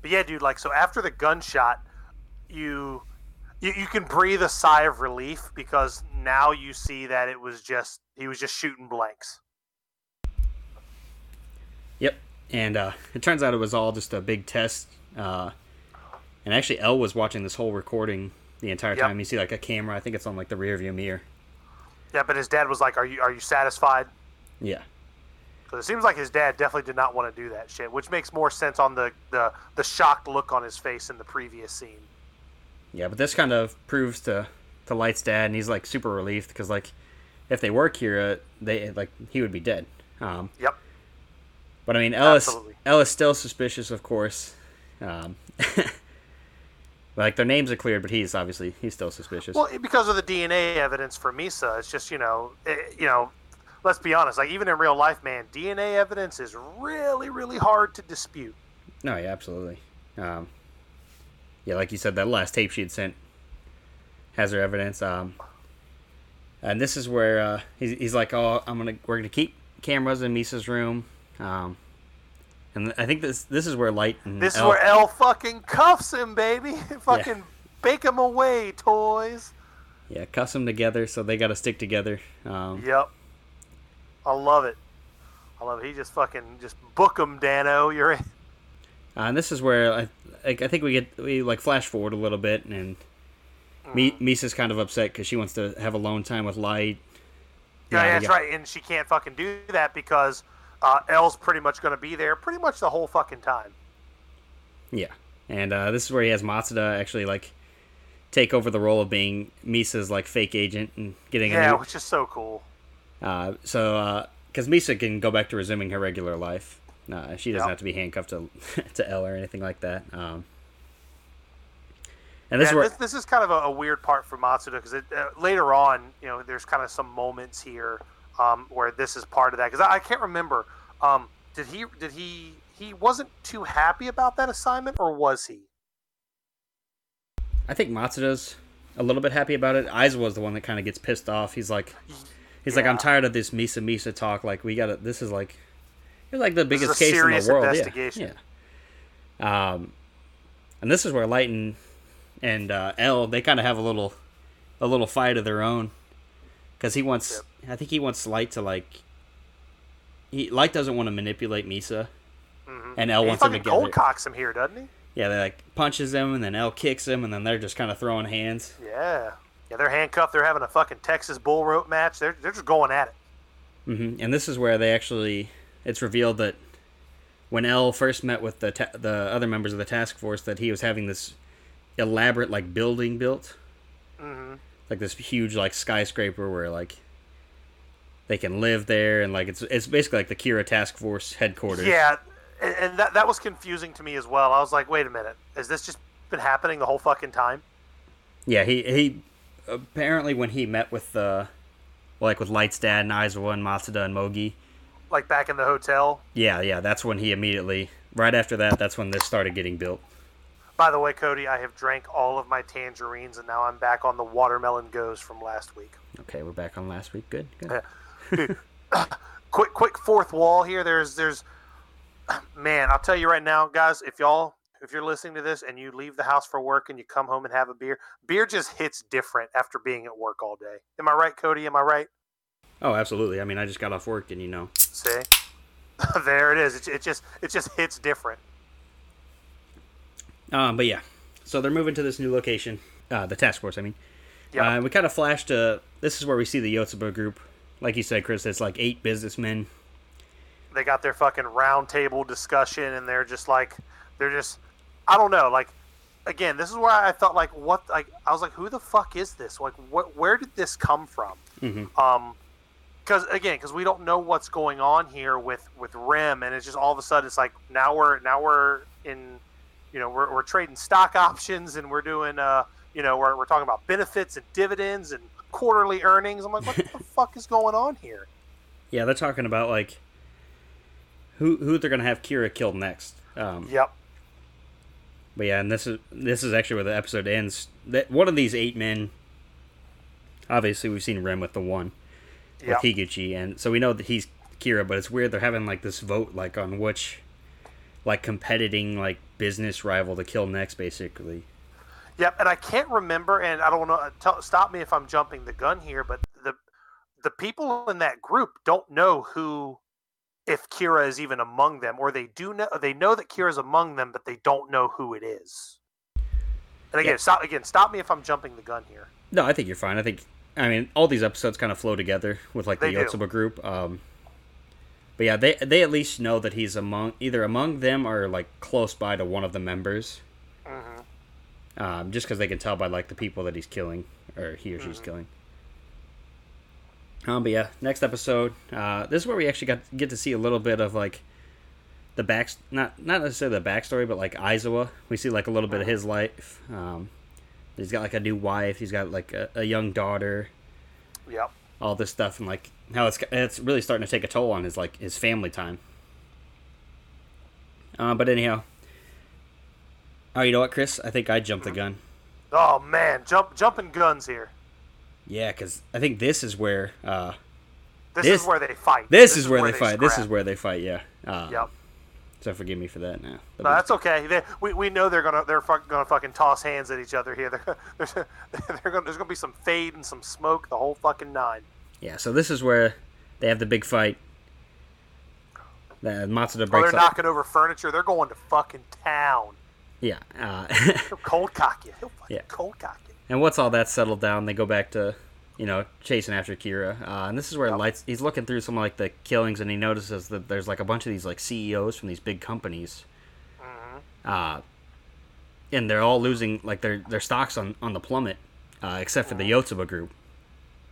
But yeah, dude, like so after the gunshot, you, you you can breathe a sigh of relief because now you see that it was just he was just shooting blanks. Yep, and uh, it turns out it was all just a big test. Uh, and actually, L was watching this whole recording the entire Yep. time. You see like a camera. I think it's on like the rear view mirror. Yeah, but his dad was like, "Are you are you satisfied?" Yeah, Because it seems like his dad definitely did not want to do that shit, which makes more sense on the, the, the shocked look on his face in the previous scene. Yeah, but this kind of proves to to Light's dad, and he's like super relieved because like if they were Kira, they like he would be dead. Um, Yep. But I mean, Ellis Absolutely. Ellis still suspicious, of course. Um, like their names are cleared, but he's obviously he's still suspicious. Well, because of the DNA evidence for Misa, it's just you know, it, you know, let's be honest. Like even in real life, man, DNA evidence is really, really hard to dispute. no, yeah, absolutely. Um, yeah, like you said, that last tape she had sent has her evidence. Um, and this is where uh, he's, he's like, "Oh, I'm gonna we're gonna keep cameras in Misa's room." Um, and I think this this is where Light and This is Elle- where L fucking cuffs him, baby. fucking bake him away, toys. yeah cuss them together, so they got to stick together. Um, Yep. I love it. I love it. He just fucking just book him, Dano. You're in. Uh, and this is where I, like, I think we get we like flash forward a little bit, and Mi- Misa's kind of upset because she wants to have alone time with Light. Yeah, Yeah, that's yeah. right. And she can't fucking do that because uh, L's pretty much going to be there pretty much the whole fucking time. Yeah, and uh, this is where he has Matsuda actually like take over the role of being Misa's like fake agent and getting Yeah, new. which is so cool. Uh, so because Misa can go back to resuming her regular life, uh, she doesn't Yep. have to be handcuffed to to L or anything like that. Um, and this Yeah, is where this, this is kind of a, a weird part for Matsuda because uh, later on, you know, there's kind of some moments here um, where this is part of that. Because I, I can't remember. Um, did he? Did he? He wasn't too happy about that assignment, or was he? I think Matsuda's a little bit happy about it. Aizawa was the one that kind of gets pissed off. He's like, he's like, I'm tired of this Misa Misa talk. Like, we gotta. This is like, it's like the biggest case in the world. Yeah, investigation. Yeah. Um, and this is where Light and uh, L they kind of have a little a little fight of their own because he wants. I think he wants Light to like. He Light doesn't want to manipulate Misa, and L he wants him to get. gold cocks him here, doesn't he? Yeah, they like punches him, and then L kicks him, and then they're just kind of throwing hands. Yeah. Yeah, they're handcuffed. They're having a fucking Texas bull rope match. They're they're just going at it. hmm And this is where they actually, it's revealed that when L first met with the ta- the other members of the task force, that he was having this elaborate like building built, hmm like this huge like skyscraper where like they can live there, and like it's it's basically like the Kira task force headquarters. Yeah, and, and that that was confusing to me as well. I was like, wait a minute, has this just been happening the whole fucking time? yeah. He he apparently when he met with the like with Light's dad and Aizawa and Matsuda and Mogi. Like back in the hotel. Yeah, yeah, that's when he immediately. Right after that, that's when this started getting built. By the way, Cody, I have drank all of my tangerines, and now I'm back on the watermelon goes from last week. Okay, we're back on last week. Good. good. quick, quick fourth wall here. There's, there's, man, I'll tell you right now, guys. If y'all, if you're listening to this and you leave the house for work and you come home and have a beer, beer just hits different after being at work all day. Am I right, Cody? Am I right? Oh, absolutely. I mean, I just got off work, and you know. See, there it is. It, it just, it just hits different. Um, but yeah, so they're moving to this new location, uh, the task force. I mean, Yeah. uh, we kind of flashed to this is where we see the Yotsuba group. Like you said, Chris, it's like eight businessmen. they got their fucking roundtable discussion and they're just like they're just I don't know like again this is where I thought like what like I was like who the fuck is this like what where did this come from Mhm. um because again because we don't know what's going on here with with Rem and it's just all of a sudden it's like now we're now we're in you know we're, we're trading stock options and we're doing uh you know we're, we're talking about benefits and dividends and quarterly earnings I'm like what the fuck is going on here Yeah, they're talking about like who who they're gonna have Kira killed next. Um, yep But yeah, and this is this is actually where the episode ends. That one of these eight men. Obviously, we've seen Rem with the one with yep Higuchi, and so we know that he's Kira. But it's weird they're having like this vote, like on which, like competing like business rival to kill next, basically. Yep, and I can't remember, and I don't want to uh, tell, stop me if I'm jumping the gun here, but the the people in that group don't know who, if Kira is even among them, or they do know they know that Kira is among them, but they don't know who it is. And again, Yeah. stop again, stop me if I'm jumping the gun here. No, I think you're fine. I think I mean all these episodes kind of flow together with like the They do. Yotsuba group. Um, but yeah, they they at least know that he's among either among them or like close by to one of the members. hmm Um, just because they can tell by like the people that he's killing or he or she's killing. Um, but yeah, next episode. Uh, this is where we actually got get to see a little bit of like the back, not not necessarily the backstory, but like Aizawa. We see like a little bit of his life. Um, he's got like a new wife. He's got like a, a young daughter. Yep. All this stuff and like how it's it's really starting to take a toll on his like his family time. Uh, but anyhow. Oh, you know what, Chris? I think I jumped the gun. Oh man, jump jumping guns here. Yeah, because I think this is where uh, This, This- is where they fight. this, is where, they, fight. This is where they fight. Yeah. Uh, Yep. So forgive me for that now. No, that's okay. They, we, we know they're gonna they're fuck, gonna fucking toss hands at each other here. They're, there's they're gonna, there's gonna be some fade and some smoke, the whole fucking nine. yeah. So this is where they have the big fight. The Matsuda Oh, they're up. knocking over furniture. They're going to fucking town. Yeah. Uh, He'll cold cock you. He'll fucking Yeah. cold cock you. and once all that's settled down, they go back to you know chasing after Kira. Uh, and this is where lights. He's looking through some like the killings, and he notices that there's like a bunch of these like CEOs from these big companies. Uh, and they're all losing like their their stocks on on the plummet, uh, except for the Yotsuba group.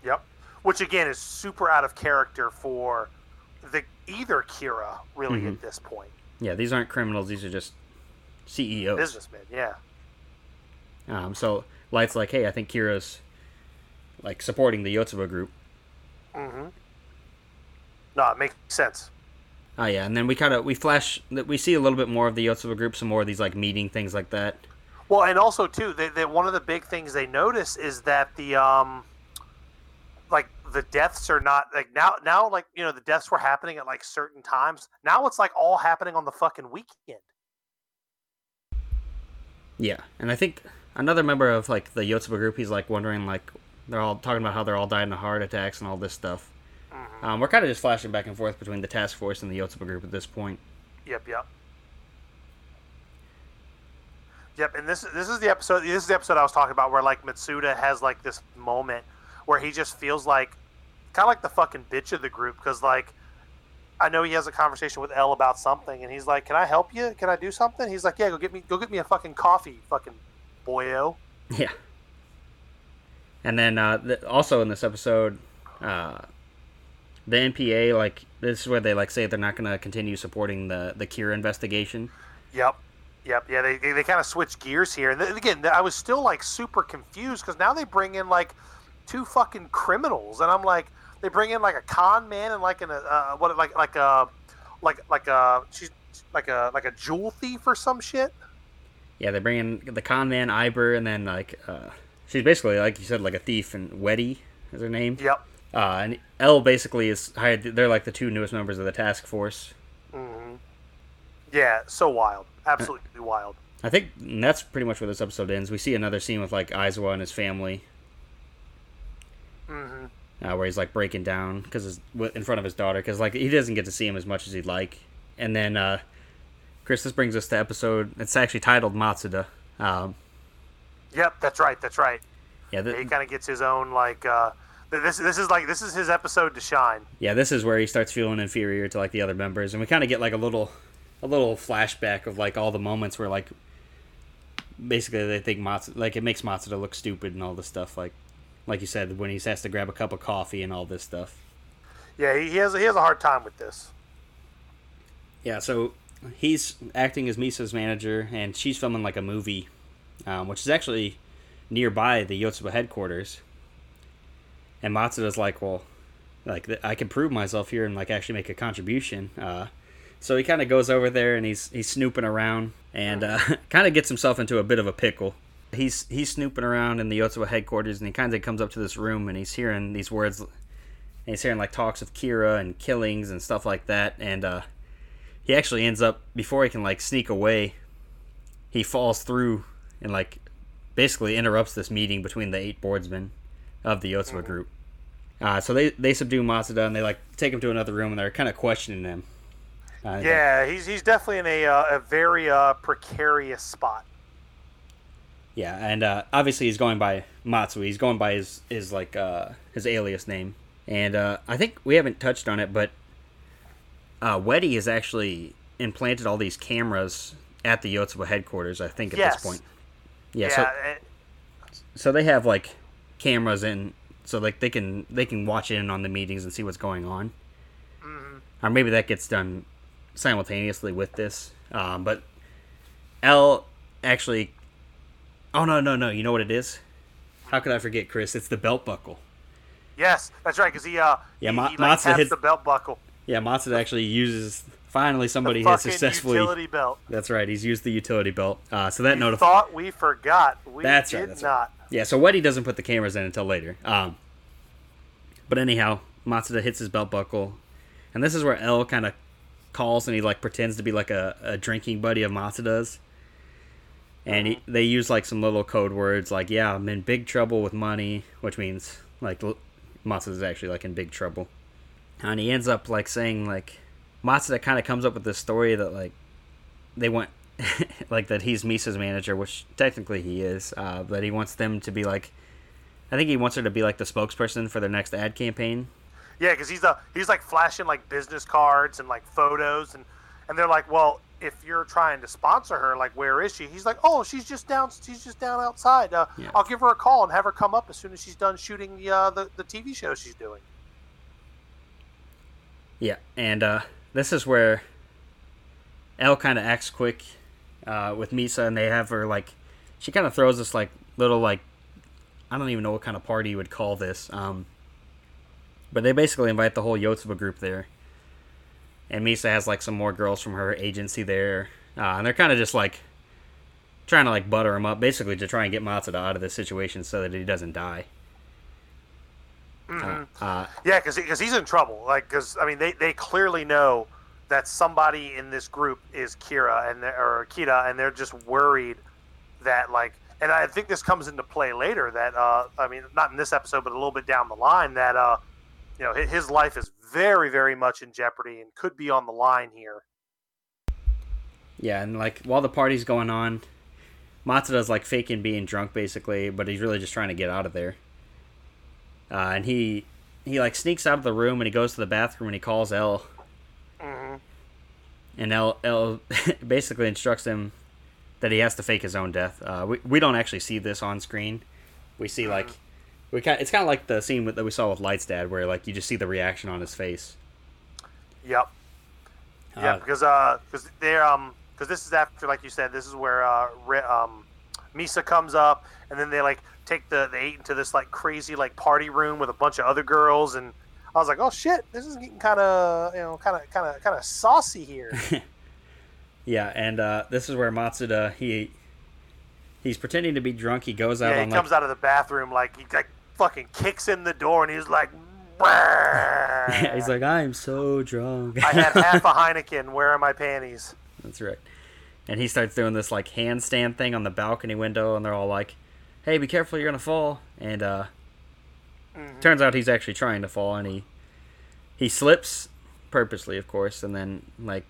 Yep. Which again is super out of character for the either Kira really Mm-hmm. at this point. Yeah, these aren't criminals; these are just CEOs. Businessmen, yeah. Um, so Light's like, hey, I think Kira's like supporting the Yotsuba group. Mm-hmm. No, it makes sense. Oh yeah, and then we kind of we flash that we see a little bit more of the Yotsuba group, some more of these like meeting things like that. Well, and also too, they, they, one of the big things they notice is that the um, like the deaths are not like now now like you know the deaths were happening at like certain times. Now it's like all happening on the fucking weekend. Yeah, and I think another member of like the Yotsuba group, he's like wondering like they're all talking about how they're all dying of heart attacks and all this stuff. Um, we're kind of just flashing back and forth between the task force and the Yotsuba group at this point. Yep, yep. Yep, and this this is the episode. This is the episode I was talking about where like Matsuda has like this moment where he just feels like kind of like the fucking bitch of the group because like I know he has a conversation with L about something and he's like, "Can I help you? Can I do something?" He's like, "Yeah, go get me go get me a fucking coffee, fucking boyo." Yeah. And then uh, th- also in this episode, uh, the NPA like this is where they like say they're not going to continue supporting the the Kira investigation. Yep. Yep. Yeah, they, they, they kind of switch gears here. And then again, I was still like super confused because now they bring in like two fucking criminals. And I'm like, they bring in like a con man and like an uh, what like like a like like a she's like a like a jewel thief or some shit. Yeah, they bring in the con man Aiber, and then like uh, she's basically like you said, like a thief, and Wedy is her name. Yep. Uh, and L basically is hired. They're like the two newest members of the task force. hmm Yeah, so wild, absolutely wild. I think that's pretty much where this episode ends. We see another scene with like Aizawa and his family, hmm uh, where he's like breaking down because in front of his daughter, because like he doesn't get to see him as much as he'd like. And then uh, Chris, this brings us to episode. It's actually titled Matsuda. Um, Yep, that's right, that's right. yeah, th- he kind of gets his own like uh, this. This is like this is his episode to shine. yeah, this is where he starts feeling inferior to like the other members, and we kind of get like a little, a little flashback of like all the moments where like, basically they think Matsuda like it makes Matsuda look stupid and all this stuff like, like you said when he has to grab a cup of coffee and all this stuff. Yeah, he, he has he has a hard time with this. Yeah, so he's acting as Misa's manager, and she's filming like a movie, um, which is actually nearby the Yotsuba headquarters. And Matsuda's like, well, like I can prove myself here and like actually make a contribution. Uh, so he kind of goes over there and he's he's snooping around and uh, kind of gets himself into a bit of a pickle. He's he's snooping around in the Yotsuba headquarters and he kind of comes up to this room and he's hearing these words. And he's hearing like talks of Kira and killings and stuff like that, and uh, he actually ends up before he can like sneak away he falls through and like basically interrupts this meeting between the eight boardsmen of the Yotsuba group uh, so they they subdue Matsuda and they like take him to another room and they're kind of questioning him uh, Yeah, he's he's definitely in a uh, a very uh, precarious spot. yeah and uh, obviously he's going by Matsui. he's going by his his like uh, his alias name and uh, I think we haven't touched on it but uh, Wedy has actually implanted all these cameras at the Yotsuba headquarters I think at Yes. this point yeah, Yeah, so eh, so they have like cameras in so like they can they can watch in on the meetings and see what's going on mhm. or maybe that gets done simultaneously with this um, but l actually oh no no no you know what it is how could i forget chris it's the belt buckle yes, that's right. Because he uh Yeah, he, Ma- he, like, Matsuda hits- the belt buckle. yeah matsuda actually uses finally somebody has successfully utility belt. that's right he's used the utility belt uh, so that notifies thought we forgot. We That's did right, that's right. not. Yeah, so Wedy doesn't put the cameras in until later. Um, but anyhow, Matsuda hits his belt buckle, and this is where L kind of calls and he like pretends to be like a, a drinking buddy of Matsuda's, and he, they use like some little code words like "Yeah, I'm in big trouble with money," which means like Matsuda's actually like in big trouble, and he ends up like saying like Matsuda kind of comes up with this story that like they want like that he's Misa's manager, which technically he is. Uh, that he wants them to be like, I think he wants her to be like the spokesperson for their next ad campaign. Yeah, because he's uh, he's like flashing like business cards and like photos, and and they're like, well, if you're trying to sponsor her, like, where is she? He's like, oh, she's just down, she's just down outside. Uh, Yeah. I'll give her a call and have her come up as soon as she's done shooting the uh, the, the TV show she's doing. Yeah, and uh, this is where L kind of acts quick uh, with Misa, and they have her like, she kind of throws this like little like, I don't even know what kind of party you would call this. Um, but they basically invite the whole Yotsuba group there, and Misa has like some more girls from her agency there, uh, and they're kind of just like trying to like butter him up, basically to try and get Matsuda out of this situation so that he doesn't die. Mhm. Uh, uh, Yeah, because he's in trouble. Like, because I mean, they, they clearly know that somebody in this group is Kira and they're- or Kita, and they're just worried that like, and I think this comes into play later. That uh, I mean, not in this episode, but a little bit down the line. That uh, you know, his life is very, very much in jeopardy and could be on the line here. Yeah, and like while the party's going on, Matsuda's like faking being drunk basically, but he's really just trying to get out of there. Uh, and he he like sneaks out of the room and he goes to the bathroom and he calls L hmm and L L basically instructs him that he has to fake his own death. Uh, we we don't actually see this on screen. We see like we kind it's kind of like the scene with, that we saw with Light's dad where like you just see the reaction on his face. Yep. Yeah, Uh, because uh, because they're um, because this is after, like you said, this is where uh, um, Misa comes up, and then they like take the the eight into this like crazy like party room with a bunch of other girls, and I was like, oh shit, this is getting kind of you know kind of kind of kind of saucy here. yeah, and uh, this is where Matsuda he he's pretending to be drunk. He goes out. Yeah, he on, comes like, out of the bathroom like he like fucking kicks in the door and he's like. he's like, I'm so drunk. I had half a Heineken. Where are my panties? That's right. And he starts doing this like handstand thing on the balcony window, and they're all like, "Hey, be careful, you're gonna fall." And uh, mm-hmm. turns out he's actually trying to fall, and he he slips purposely, of course. And then like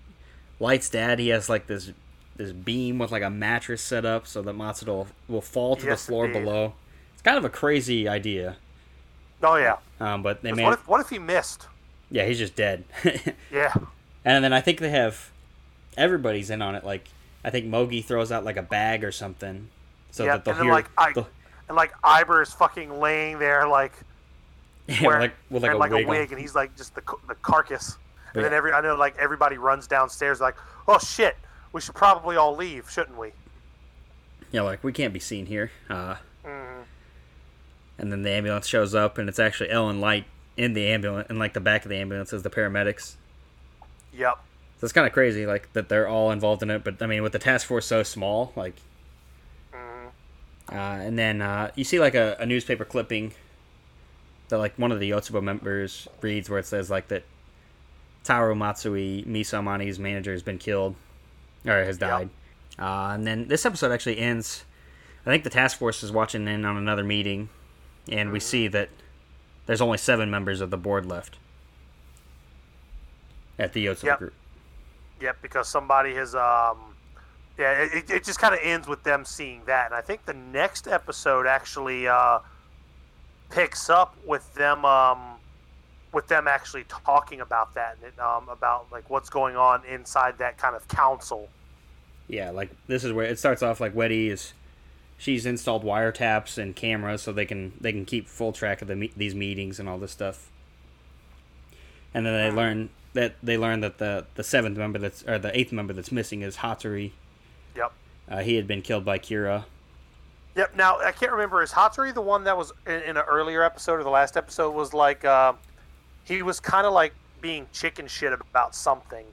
Light's dad, he has like this this beam with like a mattress set up so that Matsuda will, will fall to yes, the floor indeed. below. It's kind of a crazy idea. Oh yeah. Um, but they made. What if, what if he missed? Yeah, he's just dead. yeah. And then I think they have everybody's in on it. Like I think Mogi throws out like a bag or something, so yeah, that they'll and then hear. Like, I, and like Aiber is fucking laying there like. Yeah, wearing, like with like, a, like wig a wig, and he's like just the the carcass. And yeah. then every I know like everybody runs downstairs like, oh shit, we should probably all leave, shouldn't we? Yeah, like we can't be seen here. Uh, and then the ambulance shows up, and it's actually Ellen Light in the ambulance, in like the back of the ambulance is the paramedics. Yep. So it's kind of crazy, like that they're all involved in it. But I mean, with the task force so small, like, mm-hmm. uh, and then uh, you see like a, a, newspaper clipping that like one of the Yotsuba members reads, where it says like that Taro Matsui, Misa Amane's manager, has been killed or has died. Yep. Uh, and then this episode actually ends. I think the task force is watching in on another meeting, and mm-hmm. we see that there's only seven members of the board left at the Yotsuba yep. group. Yep, because somebody has um yeah, it, it just kind of ends with them seeing that. And I think the next episode actually uh, picks up with them um, with them actually talking about that and it, um, about like what's going on inside that kind of council. Yeah, like this is where it starts off like Wedy is she's installed wiretaps and cameras so they can they can keep full track of the these meetings and all this stuff. And then they mm-hmm. learn that they learned that the the seventh member that's or the eighth member that's missing is Hatsuri. Yep. Uh, he had been killed by Kira. Yep. Now I can't remember is Hatsuri the one that was in, in an earlier episode or the last episode was like uh, he was kind of like being chicken shit about something.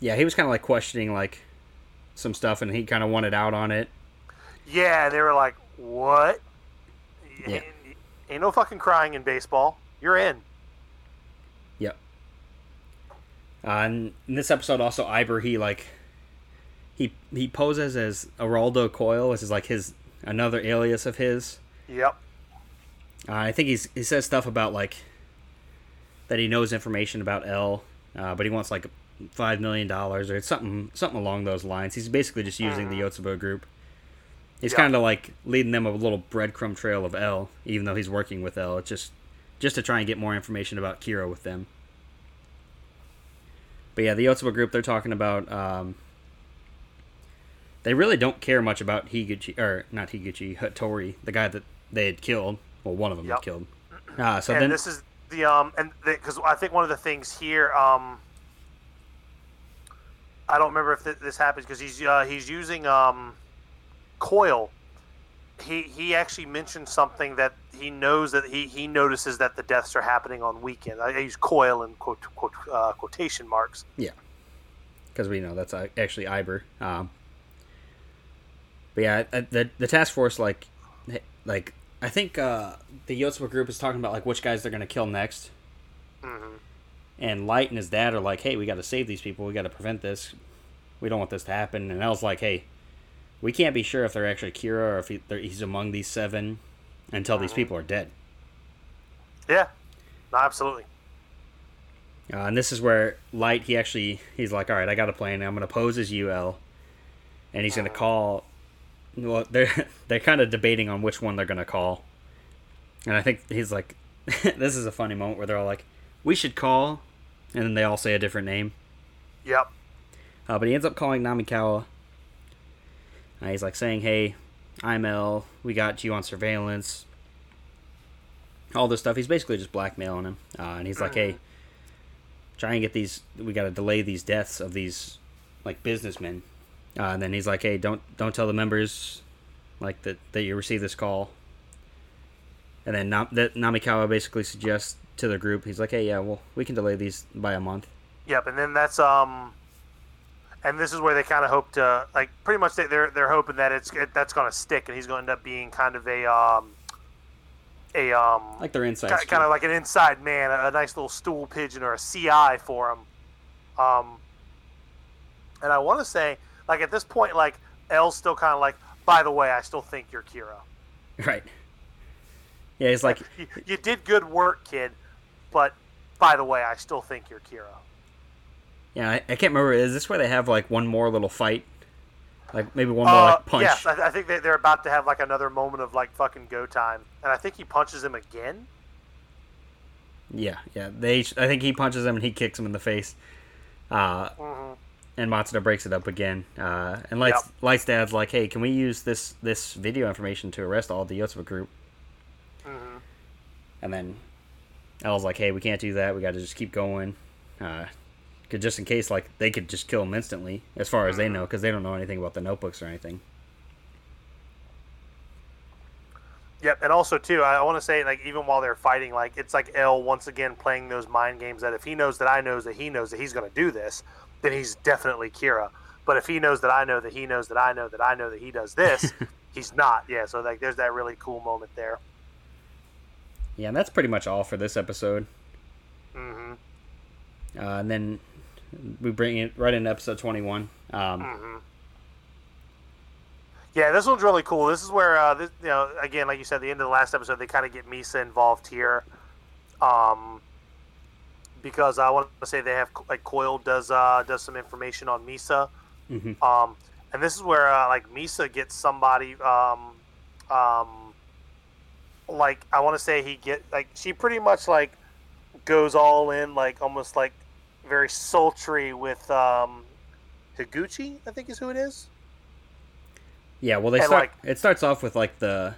Yeah, he was kind of like questioning like some stuff, and he kind of wanted out on it. Yeah, they were like, "What? Yeah. Ain't, ain't no fucking crying in baseball. You're in." Yep. Uh, and in this episode, also Aiber he like he he poses as Eraldo Coil, which is like his another alias of his. Yep. Uh, I think he's he says stuff about like that he knows information about L, uh, but he wants like five million dollars or something something along those lines. He's basically just using mm-hmm. the Yotsuba group. He's kind of like leading them a little breadcrumb trail of L, even though he's working with L. It's just just to try and get more information about Kira with them. But yeah, the Yotsuba group they're talking about. Um, they really don't care much about Higuchi or not Higuchi Hattori, the guy that they had killed. Well, one of them yep. had killed. Uh, so and then this is the um and because I think one of the things here um I don't remember if th- this happens because he's uh, he's using um Coil, he he actually mentioned something that he knows that he, he notices that the deaths are happening on weekends. I use Coil in quote, quote uh, quotation marks. Yeah, because we know that's uh, actually Aiber. Um, but yeah, the the task force like like I think uh, the Yotsuba group is talking about like which guys they're gonna kill next. Mm-hmm. And Light and his dad are like, "Hey, we got to save these people. We got to prevent this. We don't want this to happen." And L's like, "Hey, we can't be sure if they're actually Kira or if he, he's among these seven until mm-hmm. these people are dead. Yeah, no, absolutely. Uh, and this is where Light, he actually, he's like, all right, I got a plan. I'm going to pose as UL, and he's mm-hmm. going to call. Well, they're they're kind of debating on which one they're going to call, and I think he's like, this is a funny moment where they're all like, we should call, and then they all say a different name. Yep. Uh, but he ends up calling Namikawa uh, he's like saying, "Hey, I'm L. We got you on surveillance." All this stuff. He's basically just blackmailing him, uh, and he's like, "Hey, try and get these. We got to delay these deaths of these like businessmen." Uh, and then he's like, "Hey, don't don't tell the members like that that you received this call." And then Nam- that Namikawa basically suggests to the group, he's like, "Hey, yeah, well, we can delay these by a month." Yep, and then that's um, and this is where they kind of hope to like pretty much they, they're they're hoping that it's it, that's going to stick, and he's going to end up being kind of a um, a um, Like their inside. kind, kind of like an inside man, a, a nice little stool pigeon or a CI for him. Um, and I want to say, like at this point, like L's still kind of like, by the way, I still think you're Kira. right. Yeah, he's like, You, you did good work, kid, but by the way, I still think you're Kira. Yeah, I, I can't remember. Is this where they have like one more little fight? Like maybe one more Uh, like punch. yes, I, I think they, they're about to have like another moment of like fucking go time, and I think he punches him again. Yeah, yeah. They, I think he punches him and he kicks him in the face. Uh, hmm and Matsuda breaks it up again. Uh, and Lights, Yep. Lights Dad's like, "Hey, can we use this this video information to arrest all the Yotsuba group?" hmm And then L's like, "Hey, we can't do that. We got to just keep going, uh, 'cause just in case, like they could just kill him instantly, as far as they know, because they don't know anything about the notebooks or anything." Yep, and also too, I want to say like even while they're fighting, like it's like L once again playing those mind games that if he knows that I knows that he knows that he's going to do this, then he's definitely Kira. But if he knows that I know that he knows that I know that I know that he does this, he's not. Yeah, so like there's that really cool moment there. Yeah, and that's pretty much all for this episode. hmm Uh, and then we bring it right into episode twenty-one. Um, hmm Yeah, this one's really cool. This is where, uh, this, you know, again, like you said, the end of the last episode, they kind of get Misa involved here, um, because I want to say they have like Coil does uh, does some information on Misa, mhm. um, and this is where uh, like Misa gets somebody, um, um, like I want to say he get like she pretty much like goes all in, like almost like very sultry with um, Higuchi, I think is who it is. Yeah, well, they And, start. like- it starts off with like the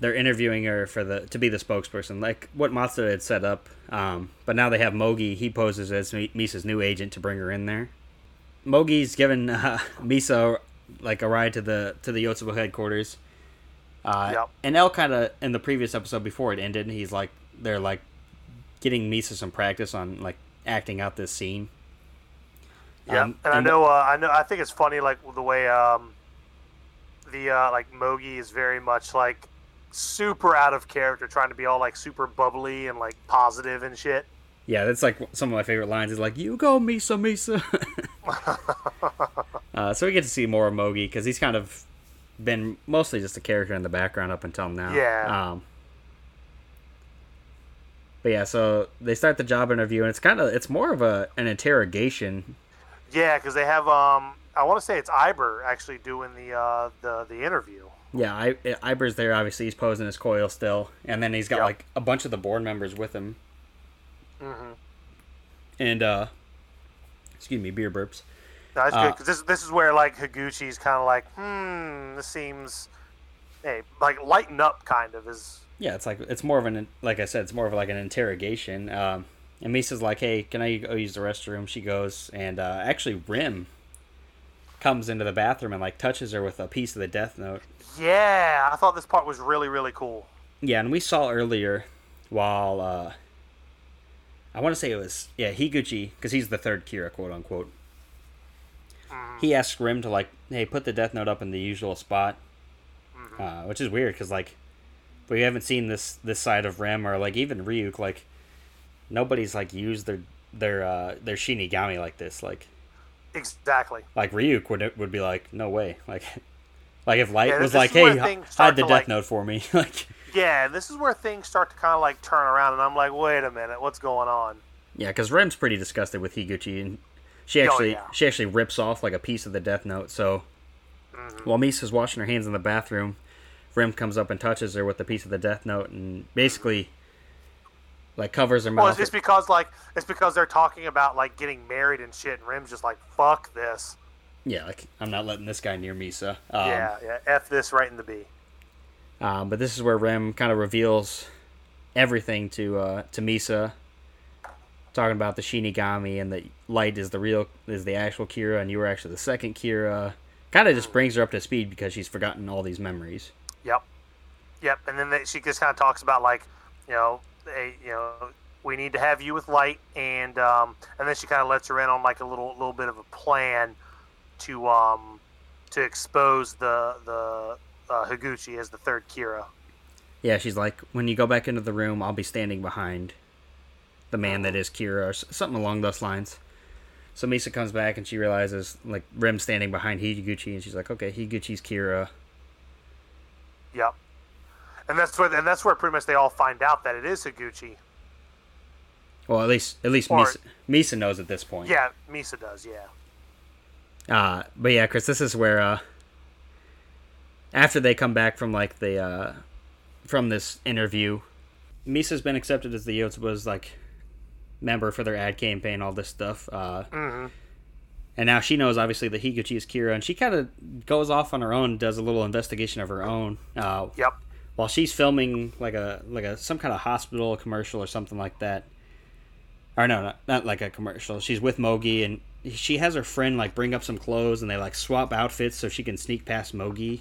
they're interviewing her for the to be the spokesperson, like what Matsuda had set up. Um, but now they have Mogi. He poses as Mi- Misa's new agent to bring her in there. Mogi's given uh, Misa like a ride to the to the Yotsuba headquarters. Uh, Yep. And L kind of in the previous episode before it ended, he's like they're like getting Misa some practice on like acting out this scene. Yeah, Um, and I know, uh, I know, I think it's funny, like the way um, the uh, like Mogi is very much like super out of character, trying to be all like super bubbly and like positive and shit. Yeah, that's like some of my favorite lines. Is like, "You go, Misa, Misa." uh, so we get to see more of Mogi because he's kind of been mostly just a character in the background up until now. Yeah. Um, but yeah, so they start the job interview, and it's kind of it's more of a an interrogation. Yeah, because they have um, I want to say it's Aiber actually doing the uh, the the interview. Yeah, I, Aiber's there. Obviously, he's posing as Coil still, and then he's got Yep. like a bunch of the board members with him. Mm-hmm. And uh, excuse me, beer burps. That's Uh, good because this this is where like Higuchi's kind of like, hmm, this seems, hey, like lighten up, kind of is. Yeah, it's like it's more of an like I said, it's more of like an interrogation. Um, and Misa's like, "Hey, can I go use the restroom?" She goes, and uh, actually, Rem comes into the bathroom and like touches her with a piece of the Death Note. Yeah, I thought this part was really really cool. Yeah, and we saw earlier while uh, I want to say it was yeah Higuchi because he's the third Kira, quote unquote. He asks Rem to like, "Hey, put the Death Note up in the usual spot," uh, which is weird because like we haven't seen this this side of Rem or like even Ryuk like nobody's like used their their uh, their Shinigami like this like Exactly. like Ryuk would would be like no way like like if Light Yeah, was like hey hide the Death like- Note for me like Yeah, this is where things start to kind of like turn around, and I'm like, wait a minute, what's going on? Yeah, because Rem's pretty disgusted with Higuchi, and she Oh, actually yeah. she actually rips off like a piece of the Death Note. So Mm-hmm. while Misa's washing her hands in the bathroom, Rem comes up and touches her with a piece of the Death Note, and basically like covers her Well, mouth. it's, it's because like it's because they're talking about like getting married and shit, and Rem's just like, fuck this. yeah, like I'm not letting this guy near Misa. Um, yeah, yeah, f this right in the B. Um, but this is where Rem kind of reveals everything to uh, to Misa, talking about the Shinigami and that Light is the real is the actual Kira, and you were actually the second Kira. Kind of just brings her up to speed because she's forgotten all these memories. Yep. Yep, and then they, she just kind of talks about like, you know, you know, we need to have you with light, and um, and then she kind of lets her in on like a little little bit of a plan to um to expose the the uh, Higuchi as the third Kira. Yeah, she's like, when you go back into the room, I'll be standing behind the man that is Kira, or something along those lines. So Misa comes back and she realizes like Rem standing behind Higuchi, and she's like, okay, Higuchi's Kira. Yep. And that's where and that's where pretty much they all find out that it is Higuchi. Well, at least at least Or- Misa, Misa knows at this point. Yeah, Misa does. Yeah. Uh, but yeah, Chris, this is where uh, after they come back from like the uh, from this interview, Misa's been accepted as the Yotsuba's like member for their ad campaign, all this stuff. Uh, hmm and now she knows obviously that Higuchi is Kira, and she kind of goes off on her own, does a little investigation of her own. Uh, Yep. while she's filming like a like a some kind of hospital commercial or something like that. Or no, not, not like a commercial. She's with Mogi and she has her friend like bring up some clothes and they like swap outfits so she can sneak past Mogi.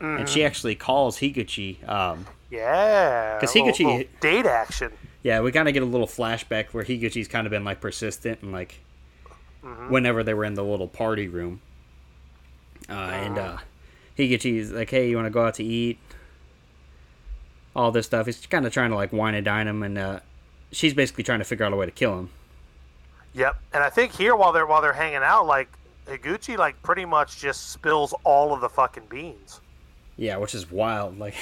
And she actually calls Higuchi. Um, Yeah. 'Cause a little- Higuchi- little date action. yeah, we kind of get a little flashback where Higuchi's kind of been like persistent and like whenever they were in the little party room. Uh, and uh, Higuchi's like, hey, you want to go out to eat? All this stuff. He's kind of trying to like wine and dine him, and uh, she's basically trying to figure out a way to kill him. Yep. And I think here while they're while they're hanging out, like Higuchi like pretty much just spills all of the fucking beans. Yeah, which is wild. Like,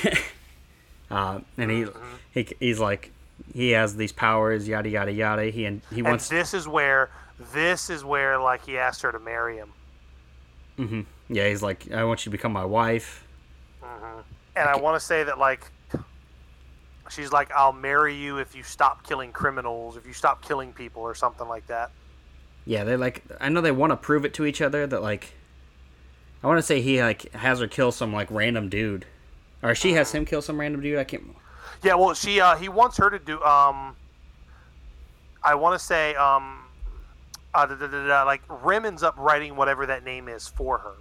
uh, and he, he he's like, he has these powers, yada yada yada. He and he And wants, this is where this is where like he asked her to marry him. Mm-hmm. yeah, he's like, I want you to become my wife. Mm-hmm. And I want to say that like she's like I'll marry you if you stop killing criminals, if you stop killing people or something like that. Yeah, they like. I know they want to prove it to each other that like. I want to say he like has her kill some like random dude, or she has him kill some random dude. I can't. Yeah, well, she uh, he wants her to do. Um, I want to say um, uh, da, da, da, like Rem ends up writing whatever that name is for her.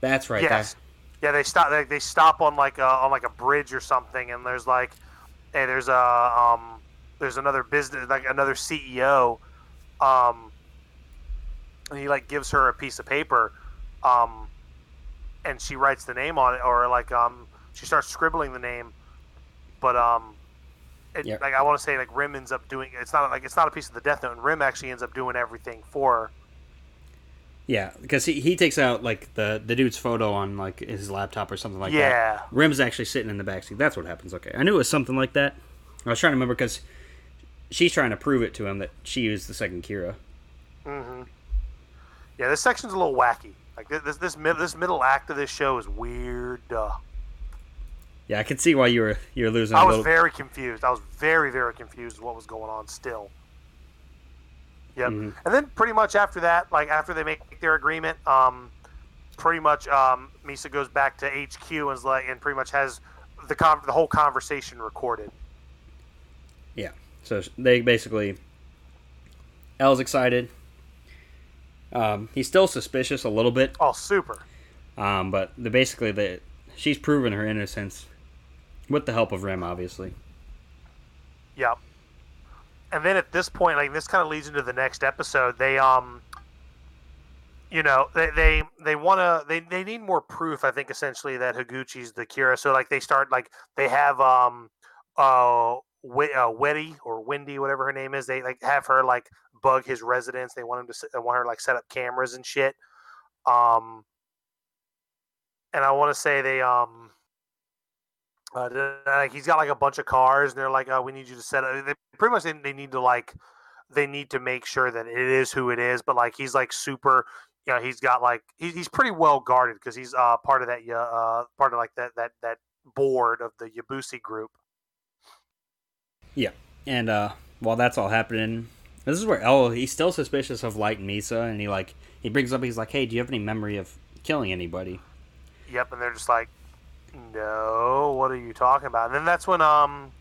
That's right. yes. that- Yeah, they stop. They, they stop on like a, on like a bridge or something, and there's like, hey, there's a um, there's another business like another CEO, um, and he like gives her a piece of paper, um, and she writes the name on it, or like um, she starts scribbling the name, but um, it, Yeah. like I want to say like Rem ends up doing it's not like it's not a piece of the Death Note, and Rem actually ends up doing everything for. Yeah, because he, he takes out like the the dude's photo on like his laptop or something like Yeah. that. Rem's actually sitting in the backseat. That's what happens. Okay, I knew it was something like that. I was trying to remember because she's trying to prove it to him that she is the second Kira. Mm-hmm. Yeah, this section's a little wacky. Like this, this, this, mid, this middle act of this show is weird. Uh, Yeah, I can see why you were you were losing. I was little. very confused. I was very, very confused what was going on still. Yep. Mhm. And then pretty much after that, like after they make their agreement, um, pretty much um, Misa goes back to HQ and is like, and pretty much has the con- the whole conversation recorded. Yeah. So they basically. L's excited. Um, he's still suspicious a little bit, Oh, super. um, but the basically the she's proven her innocence with the help of Rem, obviously. Yep. And then at this point, like this kind of leads into the next episode. They um, you know, they they they want to they they need more proof. I think essentially that Higuchi's the Kira. So like they start like they have um, uh, Wi- uh Wedy or Wendy, whatever her name is. They like have her like bug his residence. They want him to they want her like set up cameras and shit. Um, and I want to say they um. Uh, he's got like a bunch of cars, and they're like, "Oh, we need you to set up." They, pretty much, they, they need to like, they need to make sure that it is who it is. But like, he's like super, you know, he's got like, he, he's pretty well guarded because he's uh part of that, uh, part of like that that that board of the Yabusi group. Yeah. And uh, while that's all happening, this is where L he's still suspicious of Light and Misa, and he like he brings up he's like, "Hey, do you have any memory of killing anybody?" Yep, and they're just like, "No, what are you talking about?" And then that's when um,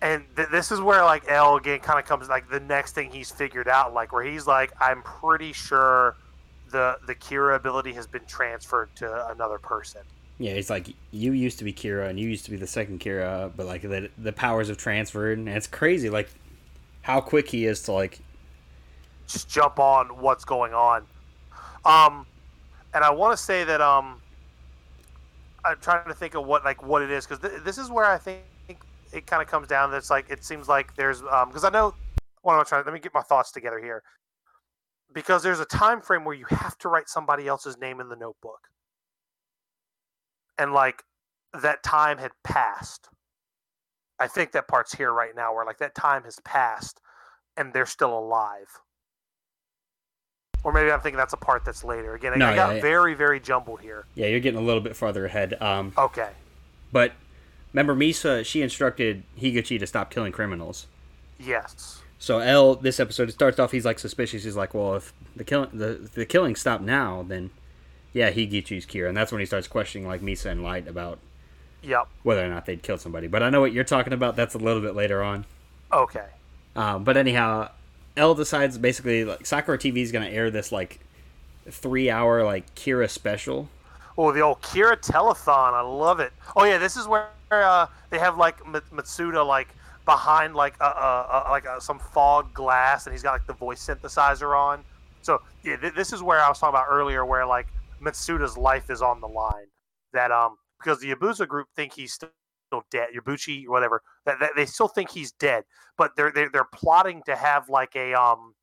and th- this is where like L again kind of comes like the next thing he's figured out, like where he's like, "I'm pretty sure the the Kira ability has been transferred to another person." Yeah, it's like you used to be Kira and you used to be the second Kira, but like the the powers have transferred, and it's crazy like how quick he is to like just jump on what's going on. Um, and I want to say that um, I'm trying to think of what like what it is because th- this is where I think it kind of comes down. That's like it seems like there's because um, I know what I'm trying. Let me get my thoughts together here because there's a time frame where you have to write somebody else's name in the notebook, and like that time had passed. I think that part's here right now where like that time has passed and they're still alive. Or maybe I'm thinking that's a part that's later. Again, no, I got yeah, very, very jumbled here. Yeah, you're getting a little bit farther ahead. Um, okay. But remember, Misa, she instructed Higuchi to stop killing criminals. Yes. So L, this episode, it starts off. He's like suspicious. He's like, well, if the killing the the killing stopped now, then yeah, Higuchi's Kira, and that's when he starts questioning like Misa and Light about yep whether or not they'd killed somebody. But I know what you're talking about. That's a little bit later on. Okay. Um, but anyhow, L decides basically like Sakura TV is going to air this like three hour like Kira special. Oh, the old Kira telethon! I love it. Oh yeah, this is where uh, they have like Matsuda like behind like a, a, a like a, some fog glass, and he's got like the voice synthesizer on. So yeah, th- this is where I was talking about earlier, where like Matsuda's life is on the line. That um because the Yabusa group think he's still still dead, Yabuchi, whatever. That, that, they still think he's dead, but they're, they're they're plotting to have like a um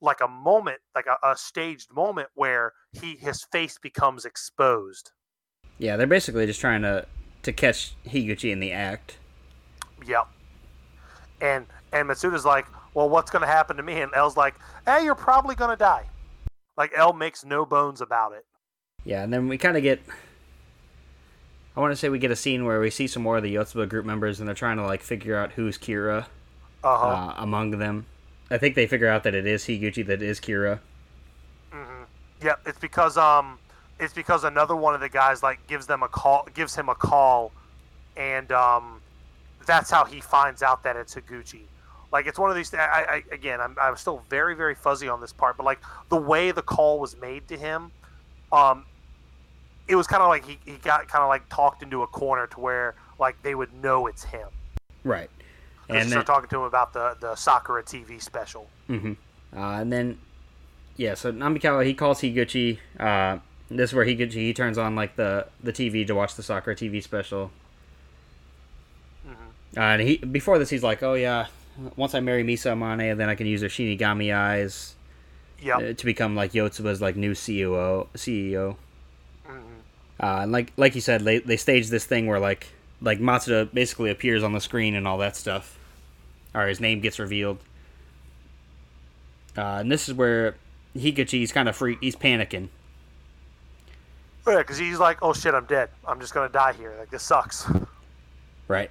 like a moment, like a, a staged moment where he his face becomes exposed. Yeah, they're basically just trying to to catch Higuchi in the act. Yep. And and Matsuda's like, well, what's going to happen to me? And L's like, hey, you're probably going to die. Like L makes no bones about it. Yeah, and then we kind of get I want to say we get a scene where we see some more of the Yotsuba group members, and they're trying to like figure out who's Kira uh-huh. uh, among them. I think they figure out that it is Higuchi that is Kira. Mm-hmm. Yeah, it's because um, it's because another one of the guys like gives them a call, gives him a call, and um, that's how he finds out that it's Higuchi. Like it's one of these. I, I again, I'm I'm still very very fuzzy on this part, but like the way the call was made to him, um, it was kind of like he, he got kind of like talked into a corner to where like they would know it's him. Right. And start talking to him about the the Sakura TV special. Mm-hmm. Uh, and then, yeah, so Namikawa he calls Higuchi. Uh, this is where Higuchi he turns on like the the TV to watch the Sakura TV special. Mm-hmm. Uh, and he before this he's like, oh yeah, once I marry Misa Amane, then I can use her Shinigami eyes. Yep. Uh, to become like Yotsuba's like new CEO. CEO. Uh, and like like you said, they they staged this thing where like like Matsuda basically appears on the screen and all that stuff, or his name gets revealed. Uh, and this is where Higuchi's kind of freak. He's panicking. Yeah, because he's like, "Oh shit, I'm dead. I'm just gonna die here. Like this sucks." Right.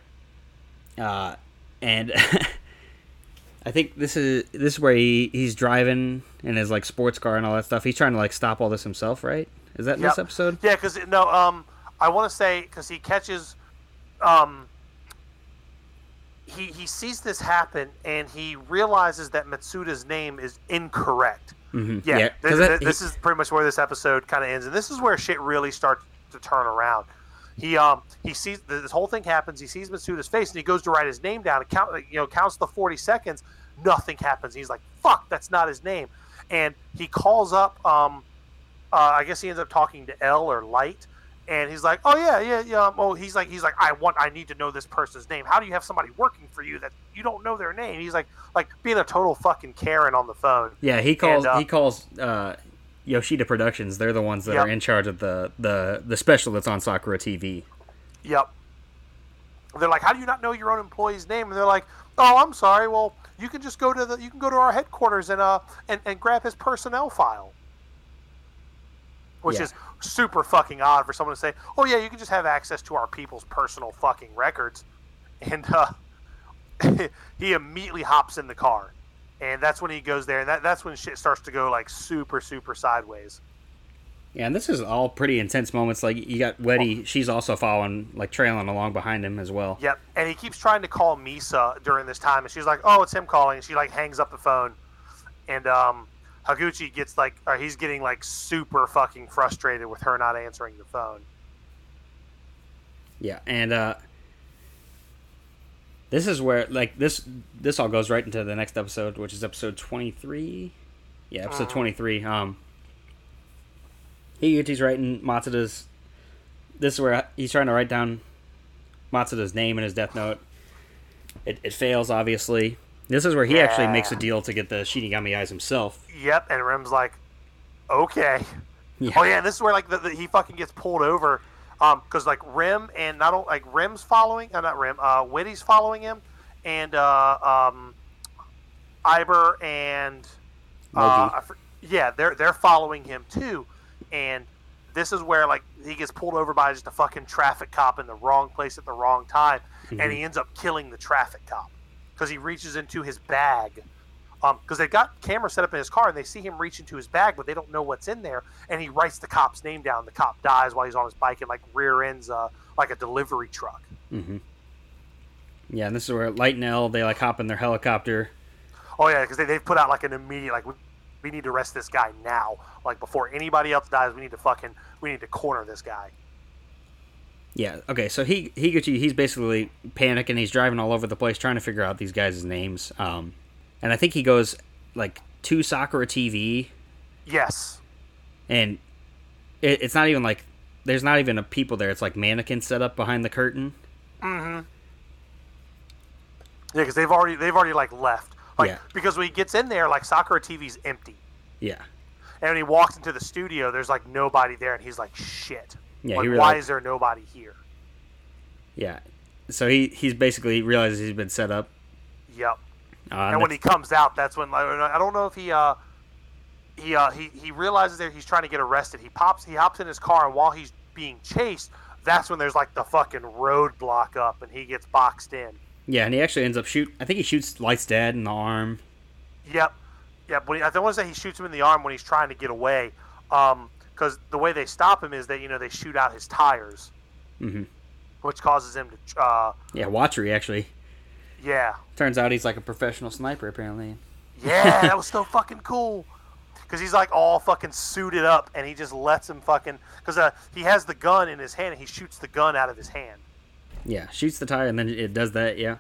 Uh, and I think this is this is where he, he's driving in his like sports car and all that stuff. He's trying to like stop all this himself, right? Is that in yep. this episode? Yeah, because no, um, I want to say because he catches, um, he he sees this happen and he realizes that Matsuda's name is incorrect. Mm-hmm. Yeah, yeah this, that, this he, is pretty much where this episode kind of ends, and this is where shit really starts to turn around. He um he sees this whole thing happens. He sees Matsuda's face and he goes to write his name down and count you know counts the forty seconds. Nothing happens. He's like, "Fuck, that's not his name," and he calls up um uh, I guess he ends up talking to L or Light, and he's like, "Oh yeah, yeah, yeah." Oh, he's like, he's like, "I want, I need to know this person's name. How do you have somebody working for you that you don't know their name?" He's like, like being a total fucking Karen on the phone. Yeah, he calls, and, uh, he calls uh, Yoshida Productions. They're the ones that yep. are in charge of the the the special that's on Sakura TV. Yep. They're like, "How do you not know your own employee's name?" And they're like, "Oh, I'm sorry. Well, you can just go to the, you can go to our headquarters and uh and, and grab his personnel file." which yeah. is super fucking odd for someone to say, "Oh yeah, you can just have access to our people's personal fucking records," and uh, he immediately hops in the car, and that's when he goes there, and that, that's when shit starts to go like super super sideways. Yeah, and this is all pretty intense moments. Like you got Wedy, she's also following, like trailing along behind him as well. Yep, and he keeps trying to call Misa during this time, and she's like, "Oh, it's him calling." And she like hangs up the phone, and um, Higuchi gets like, or he's getting like super fucking frustrated with her not answering the phone. Yeah, and uh, this is where like this this all goes right into the next episode, which is episode twenty three. Yeah, episode twenty three. Um, Higuchi's writing Matsuda's. This is where he's trying to write down Matsuda's name in his death note. It, it fails, obviously. This is where he actually makes a deal to get the Shinigami eyes himself. Yep, and Rem's like, okay. Yeah. Oh yeah, and this is where like the, the, he fucking gets pulled over, um, because like Rem and not only like Rem's following, uh, not Rem, uh, Wedy's following him, and uh, um, Aiber and uh, I yeah, they're they're following him too, and this is where like he gets pulled over by just a fucking traffic cop in the wrong place at the wrong time, and he ends up killing the traffic cop because he reaches into his bag. Um, because they've got cameras set up in his car and they see him reach into his bag, but they don't know what's in there. And he writes the cop's name down. The cop dies while he's on his bike and like rear ends uh, like a delivery truck. Mm-hmm. Yeah, and this is where Light and L they like hop in their helicopter. Oh yeah, because they, they've put out like an immediate like we, need to arrest this guy now. Like before anybody else dies, we need to fucking we need to corner this guy. Yeah. Okay. So he Higuchi he's basically panicking. He's driving all over the place trying to figure out these guys' names. Um, and I think he goes like to Sakura TV, Yes. and it, it's not even like there's not even a people there. It's like mannequins set up behind the curtain. Mm-hmm. Yeah, because they've already they've already like left. Like Yeah. because when he gets in there, like Sakura TV's empty. Yeah. And when he walks into the studio, there's like nobody there, and he's like, "Shit! Yeah. like, he why is there nobody here?" Yeah. So he he's basically realizes he's been set up. Yep. Uh, and when he comes out, that's when like, I don't know if he uh he uh he, he realizes that he's trying to get arrested. He pops he hops in his car, and while he's being chased, that's when there's like the fucking roadblock up, and he gets boxed in. Yeah, and he actually ends up shoot. I think he shoots Light's dad in the arm. Yep. Yeah, but he, I don't want to say he shoots him in the arm when he's trying to get away, because the way they stop him is that you know they shoot out his tires, hmm which causes him to. Uh, Yeah, Watari actually. yeah, Turns out he's like a professional sniper apparently. yeah, that was so fucking cool. Because he's like all fucking suited up, and he just lets him fucking. Because uh, he has the gun in his hand, and he shoots the gun out of his hand. Yeah, shoots the tire and then it does that. Yeah.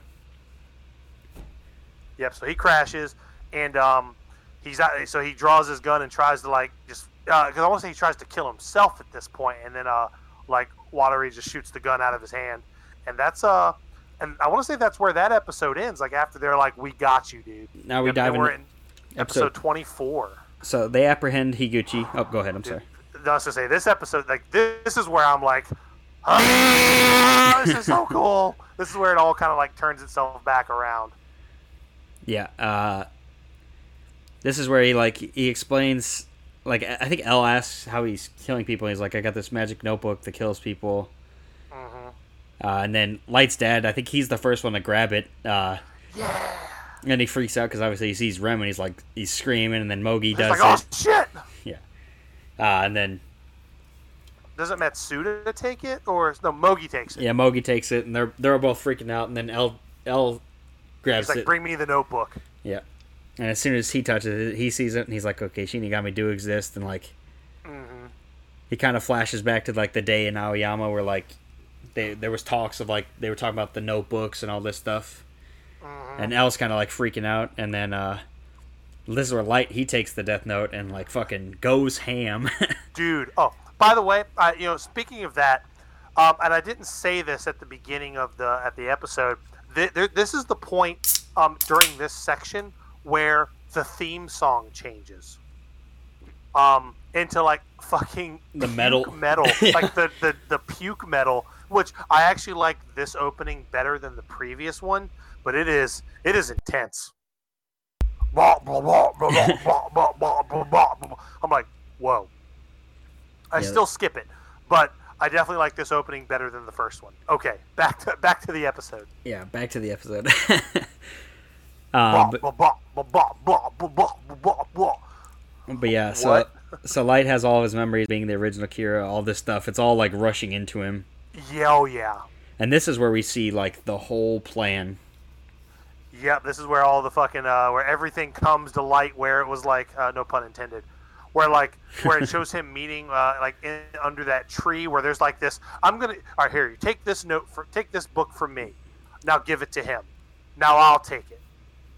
Yep. So he crashes, and um, he's out, so he draws his gun and tries to like just because I want to say he tries to kill himself at this point, and then uh, like Watari just shoots the gun out of his hand, and that's uh, and I want to say that's where that episode ends. Like after they're like, "We got you, dude." Now we Yep, dive we're into in episode twenty four. So they apprehend Higuchi. Oh, go ahead. I'm sorry. That's to say, this episode, like this is where I'm like, ah, this is so cool. This is where it all kind of like turns itself back around. Yeah. Uh, this is where he like he explains. Like I think L asks how he's killing people. He's like, I got this magic notebook that kills people. hmm Uh, and then Light's dad. I think he's the first one to grab it. Uh, Yeah. and he freaks out because obviously he sees Rem and he's like he's screaming. And then Mogi does like, oh it. shit! Yeah. Uh, and then Doesn't Matsuda take it, or no? Mogi takes it. yeah, Mogi takes it, and they're they're both freaking out. And then L L grabs He's like, it. bring me the notebook. Yeah. And as soon as he touches it, he sees it, and he's like, "Okay, Shinigami do exist," and like hmm he kind of flashes back to like the day in Aoyama where like they there was talks of like they were talking about the notebooks and all this stuff, hmm and L's kind of like freaking out, and then uh, where Light he takes the Death Note and like fucking goes ham. Dude. Oh, by the way, you know, speaking of that, um, and I didn't say this at the beginning of the at the episode. Th- th- this is the point um, during this section where the theme song changes um, into like fucking the metal metal, like the, the the puke metal, which I actually like this opening better than the previous one, but it is it is intense. I'm like, whoa. I still skip it, but I definitely like this opening better than the first one. Okay, back to back to the episode. Yeah, back to the episode. but, but yeah, so what? so Light has all of his memories being the original Kira, all this stuff. It's all like rushing into him. Yeah, oh yeah. And this is where we see like the whole plan. Yep, this is where all the fucking uh, where everything comes to light, where it was like uh, no pun intended where like where it shows him meeting uh, like in, under that tree where there's like this. I'm gonna all right here. You take this note for take this book from me. Now give it to him. Now I'll take it.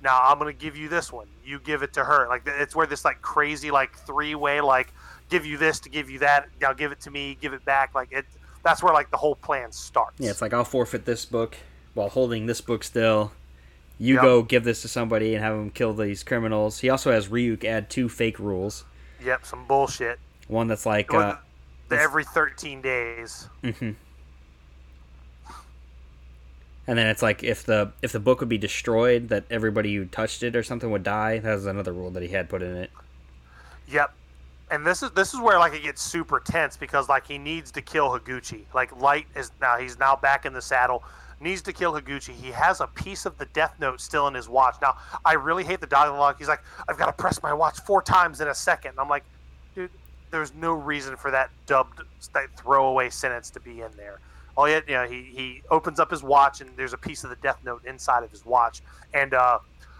Now I'm gonna give you this one. You give it to her. Like it's where this like crazy like three way like give you this to give you that. Now give it to me. Give it back. Like it. That's where like the whole plan starts. Yeah, it's like I'll forfeit this book while holding this book still. You Yep. go give this to somebody and have them kill these criminals. He also has Ryuk add two fake rules. Yep, some bullshit. One that's like, Well, uh, the every 13 days. mhm. and then it's like if the if the book would be destroyed, that everybody who touched it or something would die. That was another rule that he had put in it. Yep. And this is this is where like it gets super tense because like he needs to kill Higuchi. Like Light is now he's now back in the saddle, needs to kill Higuchi. He has a piece of the Death Note still in his watch. Now I really hate the dialogue. He's like, I've got to press my watch four times in a second. And I'm like, dude, there's no reason for that dubbed that throwaway sentence to be in there. Oh yeah, you know, he he opens up his watch and there's a piece of the Death Note inside of his watch. And uh,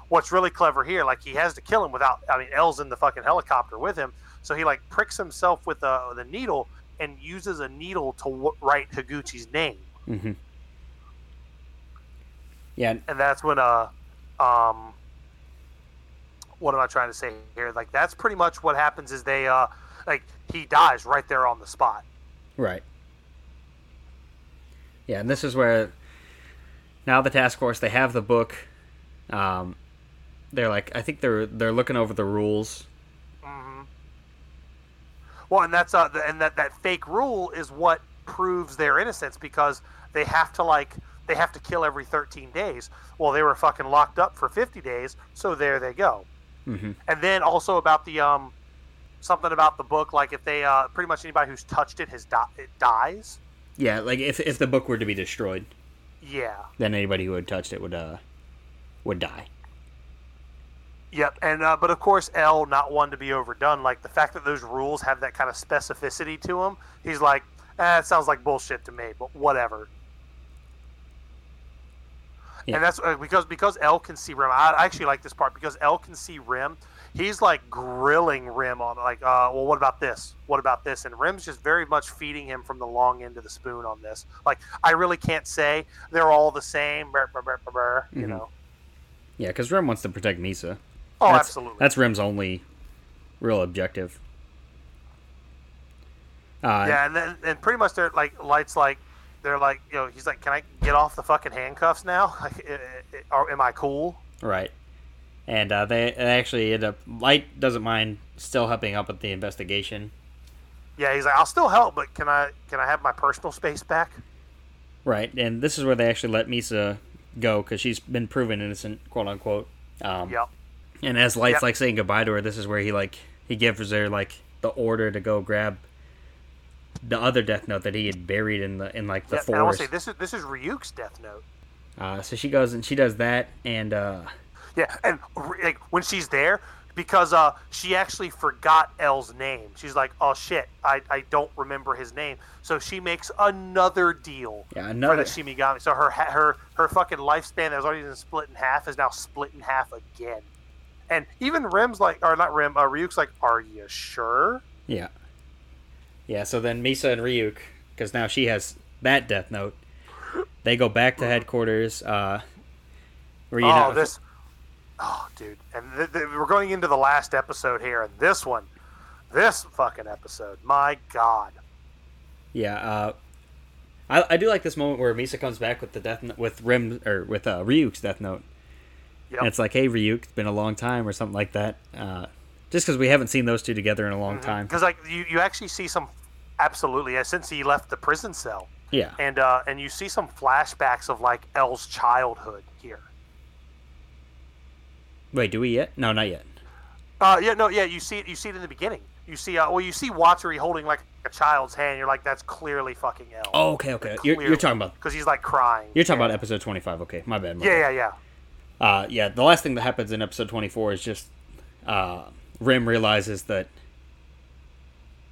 what's really clever here, like he has to kill him without. I mean, L's in the fucking helicopter with him, so he like pricks himself with a the needle and uses a needle to w- write Higuchi's name, hmm Yeah, and that's when uh um what am I trying to say here? Like that's pretty much what happens is they uh like he dies right there on the spot. Right. Yeah, and this is where now the task force they have the book. Um, they're like, I think they're they're looking over the rules. hmm Well, and that's uh, and that that fake rule is what proves their innocence because they have to like they have to kill every 13 days. Well, they were fucking locked up for 50 days, so there they go. hmm And then also about the um something about the book, like if they uh pretty much anybody who's touched it has di- it dies. Yeah, like if if the book were to be destroyed, Yeah. then anybody who had touched it would uh would die. Yep, and uh, but of course, L not one to be overdone. Like the fact that those rules have that kind of specificity to him, he's like, eh, it sounds like bullshit to me, but whatever. Yeah. And that's uh, because because L can see Rem. I, actually like this part because L can see Rem. He's like grilling Rem on like, uh, well, what about this? What about this? And Rem's just very much feeding him from the long end of the spoon on this. Like, I really can't say they're all the same. You Mhm. know? Yeah, because Rem wants to protect Misa. Oh, that's, absolutely. That's Rem's only real objective. Uh, Yeah, and then and pretty much they're like lights like they're like you know he's like can I get off the fucking handcuffs now? Like, i- i- or am I cool? Right. And uh, they, they actually end up. Light doesn't mind still helping up with the investigation. Yeah, he's like I'll still help, but can I can I have my personal space back? Right. And this is where they actually let Misa go because she's been proven innocent, quote unquote. Um, Yep. And as Light's Yep. like saying goodbye to her, this is where he like he gives her like the order to go grab the other Death Note that he had buried in the in like the Yeah, and I forest. say this is this is Ryuk's death note. Uh, so she goes and she does that, and uh, Yeah, and like when she's there, because uh, she actually forgot L's name. She's like, "Oh shit, I, I don't remember his name." So she makes another deal yeah, for another the Shinigami. So her her her fucking lifespan that was already been split in half is now split in half again. And even Rem's like, or not Rem, uh, Ryuk's like, "Are you sure?" Yeah. Yeah, so then Misa and Ryuk, because now she has that Death Note, they go back to headquarters. Uh, where you oh, know, this. Oh, dude, and th- th- we're going into the last episode here, and this one, this fucking episode, my god. Yeah, uh, I, I do like this moment where Misa comes back with the Death Note, with Rem or with uh, Ryuk's Death Note, Yep. and it's like, "Hey, Ryuk, it's been a long time" or something like that. Uh, just because we haven't seen those two together in a long time. because like you, you actually see some absolutely since he left the prison cell Yeah, and uh and you see some flashbacks of like L's childhood here wait, do we yet? No, not yet. uh yeah no yeah you see it you see it in the beginning you see uh well you see Watari holding like a child's hand you're like that's clearly fucking L Oh, okay, okay. You're, you're talking about because he's like crying you're talking yeah. about episode twenty five. Okay, my bad. my yeah bad. yeah yeah Uh, yeah, the last thing that happens in episode 24 is just uh, Rem realizes that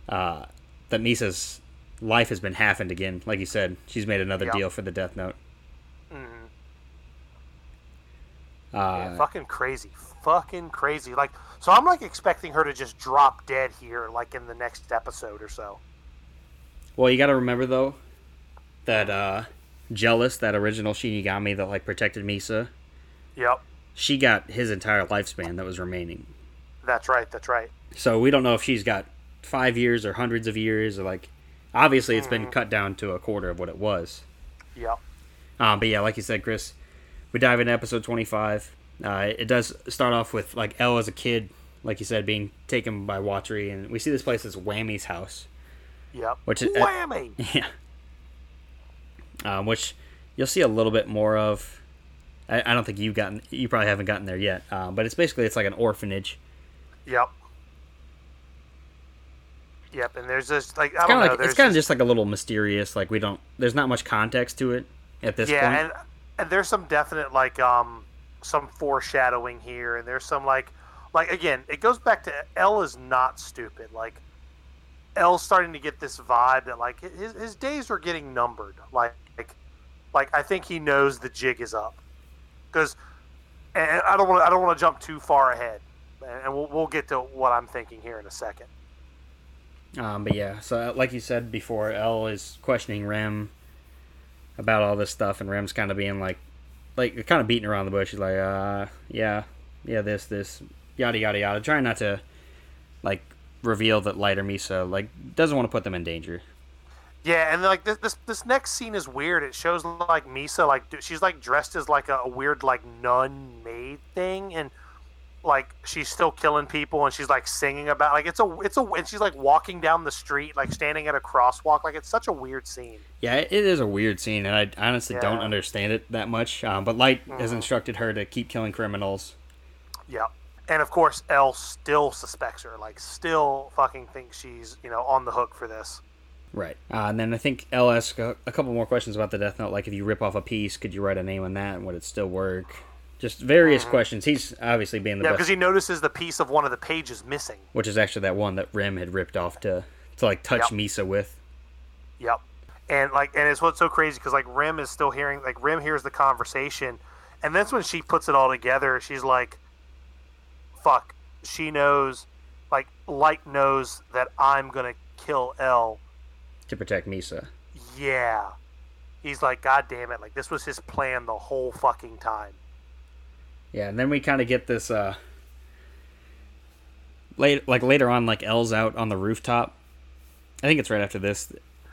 uh, that Misa's life has been halved again. Like you said, she's made another Yeah. deal for the Death Note. hmm Uh, Yeah, fucking crazy, fucking crazy. Like, so I'm like expecting her to just drop dead here, like in the next episode or so. Well, you got to remember though that uh, Gelus that original Shinigami that like protected Misa, Yep, she got his entire lifespan that was remaining. that's right, that's right. So we don't know if she's got five years or hundreds of years or like. Obviously, it's been cut down to a quarter of what it was. yeah Um, but yeah, like you said, Chris, we dive into episode 25. Uh, it does start off with like L as a kid, like you said, being taken by Watari, and we see this place as Wammy's house, yep. which is Wammy. yeah, um, which you'll see a little bit more of. I, I don't think you've gotten, you probably haven't gotten there yet, um, but it's basically it's like an orphanage. Yep. Yep, and there's just like I It's don't kind know. of like it's kind of just like a little mysterious. Like we don't, there's not much context to it at this yeah, point. and and there's some definite like um some foreshadowing here, and there's some like like again, it goes back to L is not stupid. Like L's starting to get this vibe that like his his days are getting numbered. Like like like I think he knows the jig is up because and I don't want I don't want to jump too far ahead, and we'll we'll get to what I'm thinking here in a second. Um, but yeah, so uh, like you said before, L is questioning Rem about all this stuff, and Rem's kind of being like, like kind of beating around the bush. He's like, uh, yeah, yeah, this, this, yada yada yada, trying not to like reveal that Light or Misa like doesn't want to put them in danger. Yeah, and like this, this this next scene is weird. It shows like Misa like she's like dressed as like a, a weird like nun maid thing, and like she's still killing people, and she's like singing about like it's a it's a and she's like walking down the street like standing at a crosswalk. Like it's such a weird scene. Yeah, it is a weird scene, and I honestly don't understand it that much. Um, but Light has Mhm. instructed her to keep killing criminals. yeah And of course, L still suspects her. Like still fucking thinks she's you know on the hook for this. Right. Uh, and then I think L asks a, a couple more questions about the Death Note, like if you rip off a piece, could you write a name on that, and would it still work? Just various uh-huh. questions. He's obviously being the Yeah, best, because he notices the piece of one of the pages missing. which is actually that one that Rem had ripped off to to like touch Yep. Misa with. Yep. And like, and it's what's so crazy because like Rem is still hearing, like Rem hears the conversation, and that's when she puts it all together. She's like, "Fuck." She knows, like, Light knows that I'm gonna kill L. to protect Misa. Yeah. He's like, God damn it! Like this was his plan the whole fucking time. Yeah, and then we kind of get this uh late like later on like L's out on the rooftop. I think it's right after this.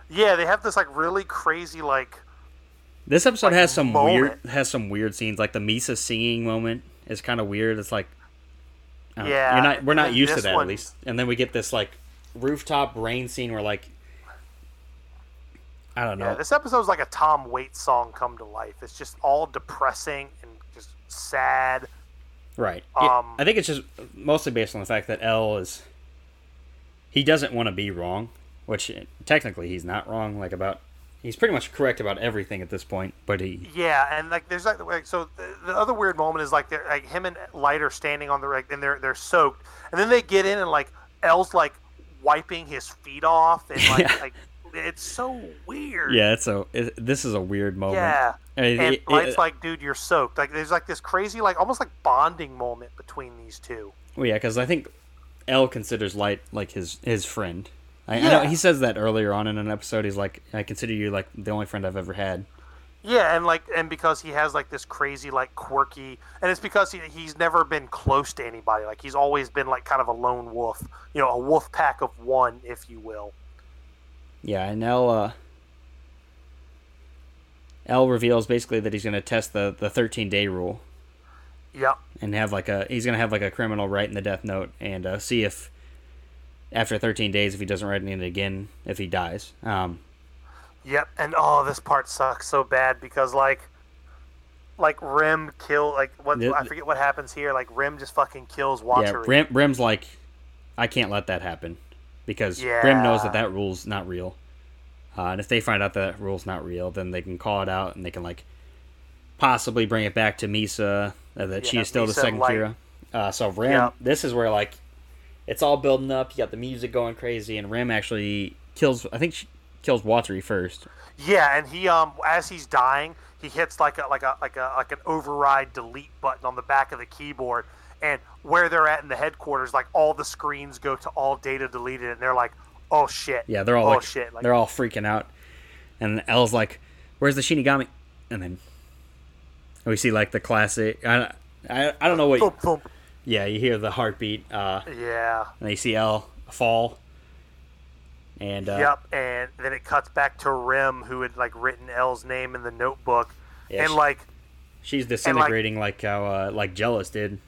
Yeah, they have this like really crazy like. This episode Like, has some weird has some weird scenes like the Misa singing moment is kind of weird. It's like. Yeah, you're not we're not used to that one- at least. And then we get this like rooftop rain scene where like I don't know. Yeah, this episode's like a Tom Waits song come to life. It's just all depressing and sad. Right. Yeah, Um, I think it's just mostly based on the fact that L is he doesn't want to be wrong, which technically he's not wrong. Like about he's pretty much correct about everything at this point, but he Yeah, and like there's like, like so the, the other weird moment is like they're like him and Light are standing on the like and they're they're soaked, and then they get in and like L's like wiping his feet off and like Yeah. like it's so weird. yeah. It's a it, this is a weird moment. Yeah. I mean, And it- Light's it- like, dude, you're soaked. Like there's like this crazy like almost like bonding moment between these two. well, yeah, because I think L considers Light like his his friend. I, I know Yeah. he says that earlier on in an episode. He's like, I consider you like the only friend I've ever had. Yeah, and like, and because he has like this crazy, like quirky, and it's because he, he's never been close to anybody. Like he's always been like kind of a lone wolf, you know, a wolf pack of one, if you will. Yeah, and L uh, L reveals basically that he's going to test the the 13 day rule. Yep. and have like a he's gonna have like a criminal write in the death note and uh, see if after 13 days if he doesn't write in it again if he dies um Yep. And oh, this part sucks so bad because like, like Rem kill like what The- I forget what happens here. Like Rem just fucking kills Watari. yeah Rem, Rem's like I can't let that happen because Rem knows that Yeah. that rule's not real uh, and if they find out that, that rule's not real then they can call it out and they can like possibly bring it back to Misa uh, that she is still the second like- Kira uh, so Rem Yeah. this is where like it's all building up you got the music going crazy and Rem actually kills I think she kills Watari first. Yeah, and he um as he's dying, he hits like a like a like a like an override delete button on the back of the keyboard, and where they're at in the headquarters, like all the screens go to all data deleted, and they're like, oh shit. Yeah, they're all oh like, shit. Like, they're all freaking out, and L's like, "Where's the Shinigami?" And then we see like the classic. I I, I don't know what. Yeah, you hear the heartbeat, uh, Yeah. and you see L fall, and uh, Yep, and then it cuts back to Rem, who had like written L's name in the notebook, Yeah, and she- like, she's disintegrating like how uh, like Gelus did.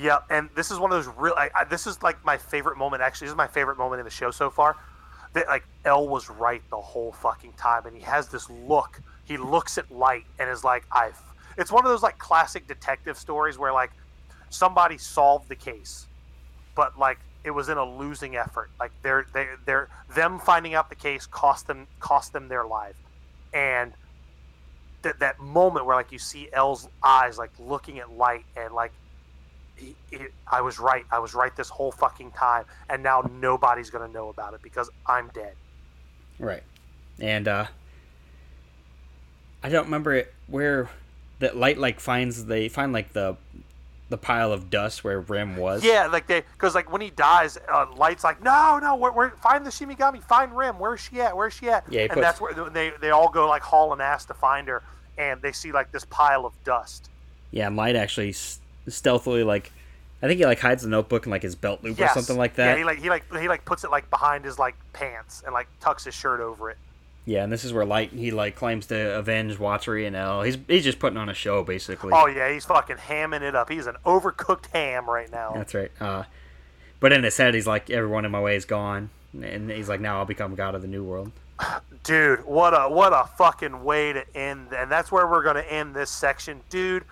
Yep, and this is one of those real. I, I, this is like my favorite moment. Actually, this is my favorite moment in the show so far. That like L was right the whole fucking time, and he has this look. He looks at light and is like, "I've." It's one of those like classic detective stories where like somebody solved the case, but like it was in a losing effort. Like they're they they're them finding out the case cost them cost them their life, and that that moment where like you see L's eyes like looking at light and like he, I was right. I was right this whole fucking time, and now nobody's gonna know about it because I'm dead. Right. And uh I don't remember it where that light like finds they find like the the pile of dust where Rem was. Yeah, like they because like when he dies, uh, Light's like, no, no, we're, we're find the Shinigami, find Rem. Where's she at? Where's she at? Yeah, and puts- that's where they they all go like hauling ass to find her, and they see like this pile of dust. Yeah, and Light actually stealthily like I think he like hides the notebook in like his belt loop Yes. or something like that. Yeah, he like he like he like puts it like behind his like pants and like tucks his shirt over it. Yeah, and this is where Light he like claims to avenge Watari and L. He's he's just putting on a show basically. Oh yeah, he's fucking hamming it up. He's an overcooked ham right now. That's right. Uh, but in his head, he's like, everyone in my way is gone, and he's like, now I'll become god of the new world. Dude, what a what a fucking way to end, and that's where we're gonna end this section, dude.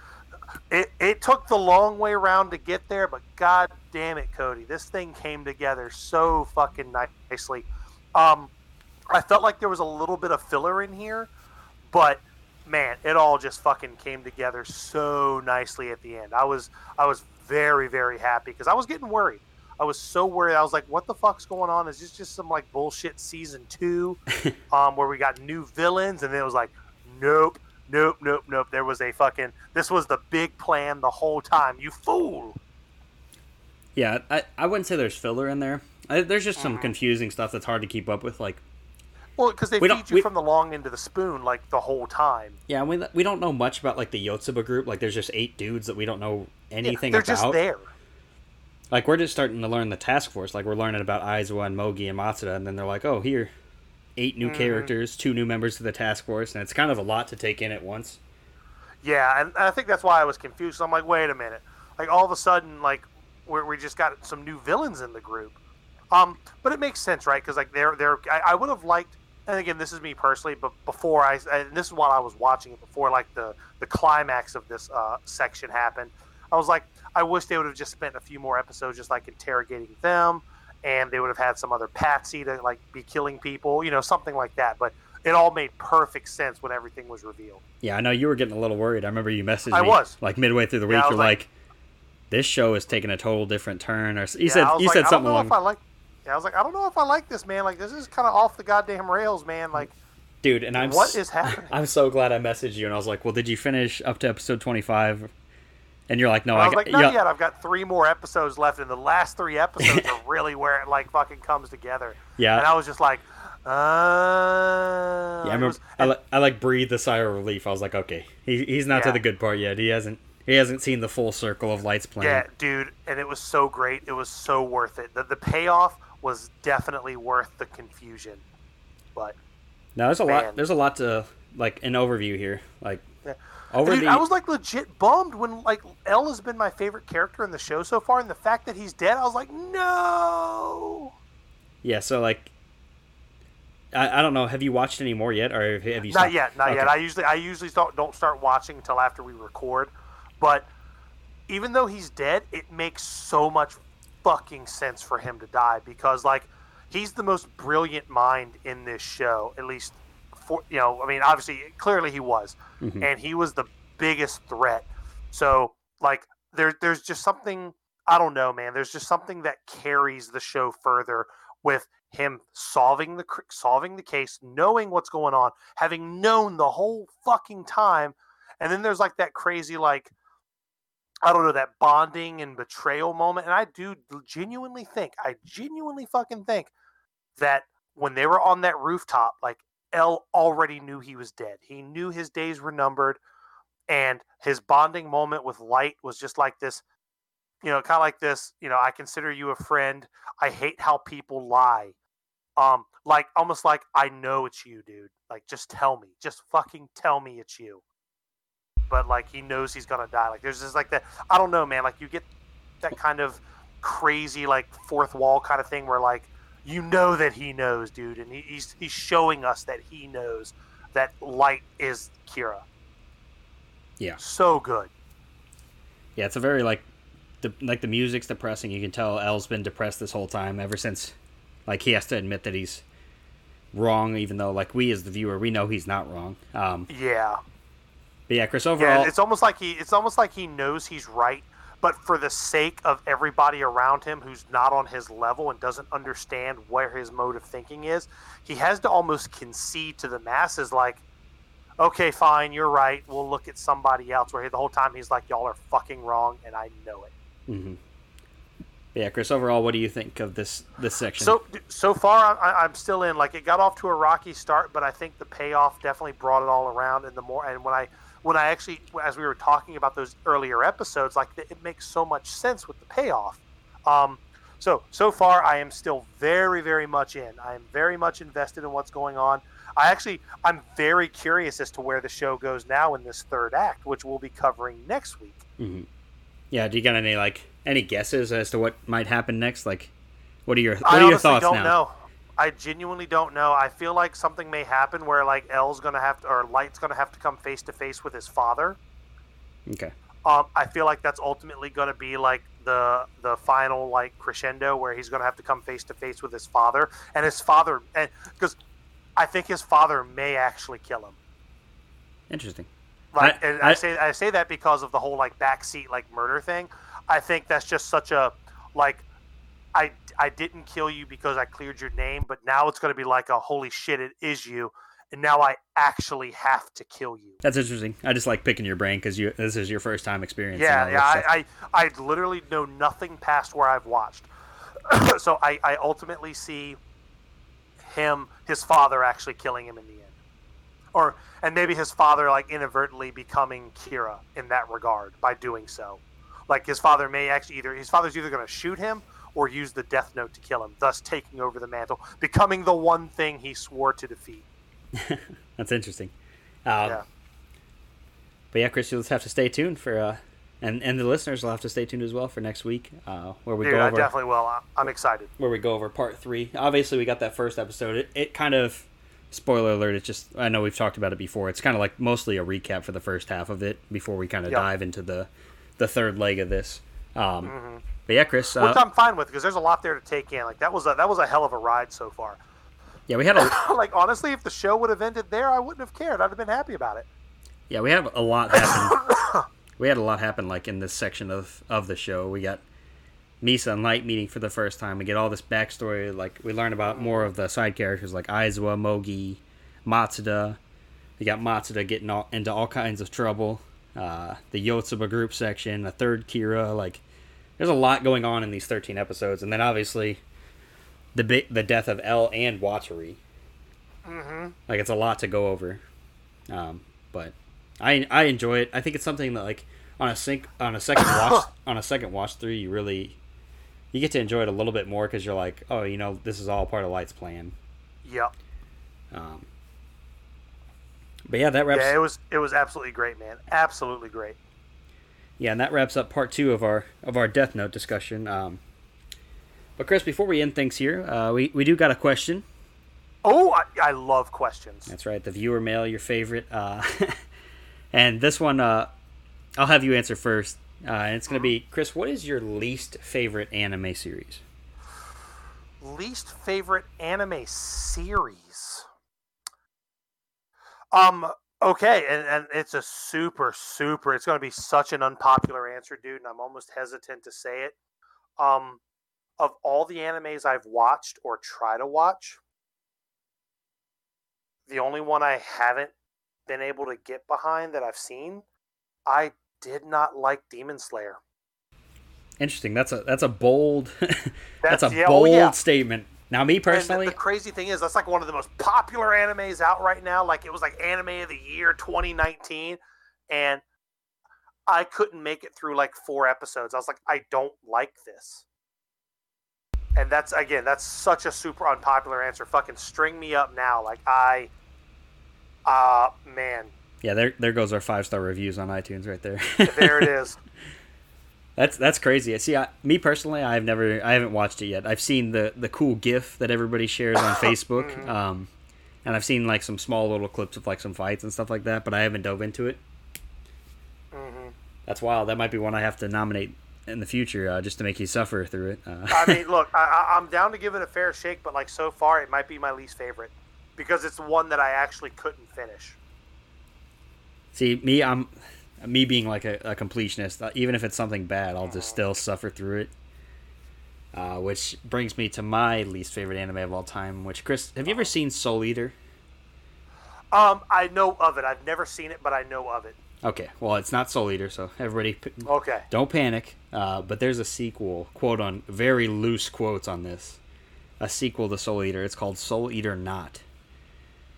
It it took the long way around to get there, but god damn it, Cody, this thing came together so fucking nicely. Um, I felt like there was a little bit of filler in here, but man, it all just fucking came together so nicely at the end. I was I was very very happy because I was getting worried. I was so worried. I was like, "What the fuck's going on? Is this just some like bullshit season two, um, where we got new villains?" And then it was like, "Nope, nope, nope, nope." There was a fucking. This was the big plan the whole time. You fool. Yeah, I, I wouldn't say there's filler in there. I, there's just Mm-hmm. some confusing stuff that's hard to keep up with. Like, Well, because they We feed you we- from the long end of the spoon like the whole time. yeah, we we don't know much about like the Yotsuba group. Like, there's just eight dudes that we don't know anything They're about. just there. Like, we're just starting to learn the task force. Like, we're learning about Aizawa and Mogi and Matsuda, and then they're like, oh, here, eight Mm-hmm. new characters, two new members to the task force, and it's kind of a lot to take in at once. Yeah, and I think that's why I was confused. I'm like, wait a minute. Like all of a sudden, like we we just got some new villains in the group. Um, but it makes sense, right? Because like they're they're I, I would have liked. And again, this is me personally, but before I and this is while I was watching it before like the the climax of this uh, section happened. I was like, I wish they would have just spent a few more episodes just like interrogating them, and they would have had some other patsy to like be killing people, you know, something like that. But it all made perfect sense when everything was revealed. Yeah, I know you were getting a little worried. I remember you messaged I me was. like midway through the week. Yeah, You're like, like- "This show is taking a total different turn." Or you Yeah, said you like, said I something know along. I like. Yeah, I was like, I don't know if I like this, man. Like, this is kind of off the goddamn rails, man. Like, Dude, and I'm what is happening? I'm so glad I messaged you, and I was like, "Well, did you finish up to episode 25?" And you're like, "No, And I I, was like, not yeah, yet. I've got three more episodes left, and the last three episodes are really where it like fucking comes together. Yeah. And I was just like, uh. yeah." I remember. was- I, li- I like breathed a sigh of relief. I was like, "Okay, he, he's not to the good part yet. He hasn't he hasn't seen the full circle of Light's plan." yeah, dude, and it was so great. It was so worth it. The, the payoff was definitely worth the confusion. But Now there's a lot. There's a lot to like an overview here. Like Yeah. Over Dude, the I was like legit bummed when like L has been my favorite character in the show so far, and the fact that he's dead, I was like, no. yeah. So like, I, I don't know. Have you watched any more yet, or have you? Not stopped? yet, not Okay. yet. I usually I usually don't don't start watching until after we record. But even though he's dead, it makes so much fucking sense for him to die because like he's the most brilliant mind in this show, at least for you know, I mean obviously clearly he was. Mhm. And he was the biggest threat. So like there there's just something I don't know, man. There's just something that carries the show further with him solving the solving the case, knowing what's going on, having known the whole fucking time, and then there's like that crazy like I don't know that bonding and betrayal moment, and I do genuinely think, I genuinely fucking think that when they were on that rooftop, like L already knew he was dead. He knew his days were numbered, and his bonding moment with Light was just like this, you know, kind of like this. You know, I consider you a friend. I hate how people lie. Um, like almost like I know it's you, dude. Like just tell me, just fucking tell me it's you. But like he knows he's gonna die. Like there's just like that. I don't know, man. Like you get that kind of crazy like fourth wall kind of thing where like you know that he knows, dude, and he, he's he's showing us that he knows that light is Kira. Yeah. So good. Yeah, it's a very like the like the music's depressing. You can tell L's been depressed this whole time ever since like he has to admit that he's wrong, even though like we as the viewer we know he's not wrong. Um, yeah. But yeah, Chris. Overall, yeah, it's almost like he it's almost like he knows he's right, but for the sake of everybody around him who's not on his level and doesn't understand where his mode of thinking is, he has to almost concede to the masses, like, okay, fine, you're right. We'll look at somebody else. Where the whole time he's like, y'all are fucking wrong, and I know it. Mm-hmm. Yeah, Chris. Overall, what do you think of this this section? So so far, I, I'm still in. Like, it got off to a rocky start, but I think the payoff definitely brought it all around. And the more, and when I when I actually, as we were talking about those earlier episodes, like it makes so much sense with the payoff. Um, so so far, I am still very very much in. I am very much invested in what's going on. I actually, I'm very curious as to where the show goes now in this third act, which we'll be covering next week. Mm-hmm. Yeah. Do you got any like any guesses as to what might happen next? Like, what are your what I are your thoughts don't now? Know. I genuinely don't know. I feel like something may happen where like L's gonna have to, or Light's gonna have to come face to face with his father. Okay. Um, I feel like that's ultimately gonna be like the the final like crescendo where he's gonna have to come face to face with his father, and his father, and because I think his father may actually kill him. Interesting. Like, I, and I, I say I say that because of the whole like backseat like murder thing. I think that's just such a like I I didn't kill you because I cleared your name, but now it's going to be like a holy shit, it is you, and now I actually have to kill you. That's interesting. I just like picking your brain because you this is your first time experiencing. Yeah, yeah. I, I, I literally know nothing past where I've watched, so I I ultimately see him his father actually killing him in the end, or and maybe his father like inadvertently becoming Kira in that regard by doing so. Like his father may actually either his father's either going to shoot him or use the Death Note to kill him, thus taking over the mantle, becoming the one thing he swore to defeat. That's interesting. Um, yeah. But yeah, Chris, you'll have to stay tuned for, uh, and and the listeners will have to stay tuned as well for next week, uh, where we Dude, go over. I definitely will. I'm excited. Where we go over part three. Obviously, we got that first episode. It, it kind of, spoiler alert. It's just I know we've talked about it before. It's kind of like mostly a recap for the first half of it before we kind of yep. dive into the, the third leg of this. Um, mm-hmm. But yeah, Chris, uh, which I'm fine with because there's a lot there to take in. Like that was a that was a hell of a ride so far. Yeah, we had a like honestly, if the show would have ended there, I wouldn't have cared. I'd have been happy about it. Yeah, we have a lot happen. we had a lot happen like in this section of of the show. We got Misa and Light meeting for the first time. We get all this backstory. Like we learn about more of the side characters like Aizawa, Mogi, Matsuda. We got Matsuda getting all, into all kinds of trouble. Uh, the Yotsuba group section, a third Kira, like there's a lot going on in these 13 episodes, and then obviously the the death of L and Watari. Mm-hmm. Like it's a lot to go over, um, but I I enjoy it. I think it's something that like on a sync on a second watch on a second watch through, you really you get to enjoy it a little bit more because you're like, oh, you know, this is all part of Light's plan. Yep. Um, but yeah, that wraps. Yeah, it was it was absolutely great, man. Absolutely great yeah, and that wraps up part two of our of our Death Note discussion. Um, but Chris, before we end things here, uh, we we do got a question. Oh, I, I, love questions. That's right, the viewer mail, your favorite. Uh, and this one, uh, I'll have you answer first. Uh, and it's going to be Chris. What is your least favorite anime series? Least favorite anime series. Um, Okay, and, and it's a super, super. It's going to be such an unpopular answer, dude, and I'm almost hesitant to say it. Um, of all the animes I've watched or try to watch, the only one I haven't been able to get behind that I've seen, I did not like Demon Slayer. Interesting. That's a that's a bold that's, That's- a yeah, oh, bold yeah. statement. Now, me And the- personally, the, crazy thing is, that's like one of the most popular animes out right now. Like it was like anime of the year 2019, and I couldn't make it through like four episodes. I was like, I don't like this. And that's again, that's such a super unpopular answer. Fucking string me up now. Like I, uh, man, yeah, there there goes our five star reviews on iTunes right there. there it is. That's that's crazy. See, I, me personally, I've never, I haven't watched it yet. I've seen the the cool GIF that everybody shares on Facebook, Mm-hmm. um, and I've seen like some small little clips of like some fights and stuff like that. But I haven't dove into it. Mhm. That's wild. That might be one I have to nominate in the future, uh, just to make you suffer through it. Uh, I mean, look, I, I'm down to give it a fair shake, but like so far, it might be my least favorite because it's the one that I actually couldn't finish. see, me, I'm me being like a, a completionist. uh, Even if it's something bad, I'll just still suffer through it. Uh, which brings me to my least favorite anime of all time. Which Chris, have you ever seen Soul Eater? Um, I know of it. I've never seen it, but I know of it. Okay, well, it's not Soul Eater, so everybody p- Okay. don't panic. Uh, but there's a sequel, quote on very loose quotes on this, a sequel to Soul Eater. It's called Soul Eater Not,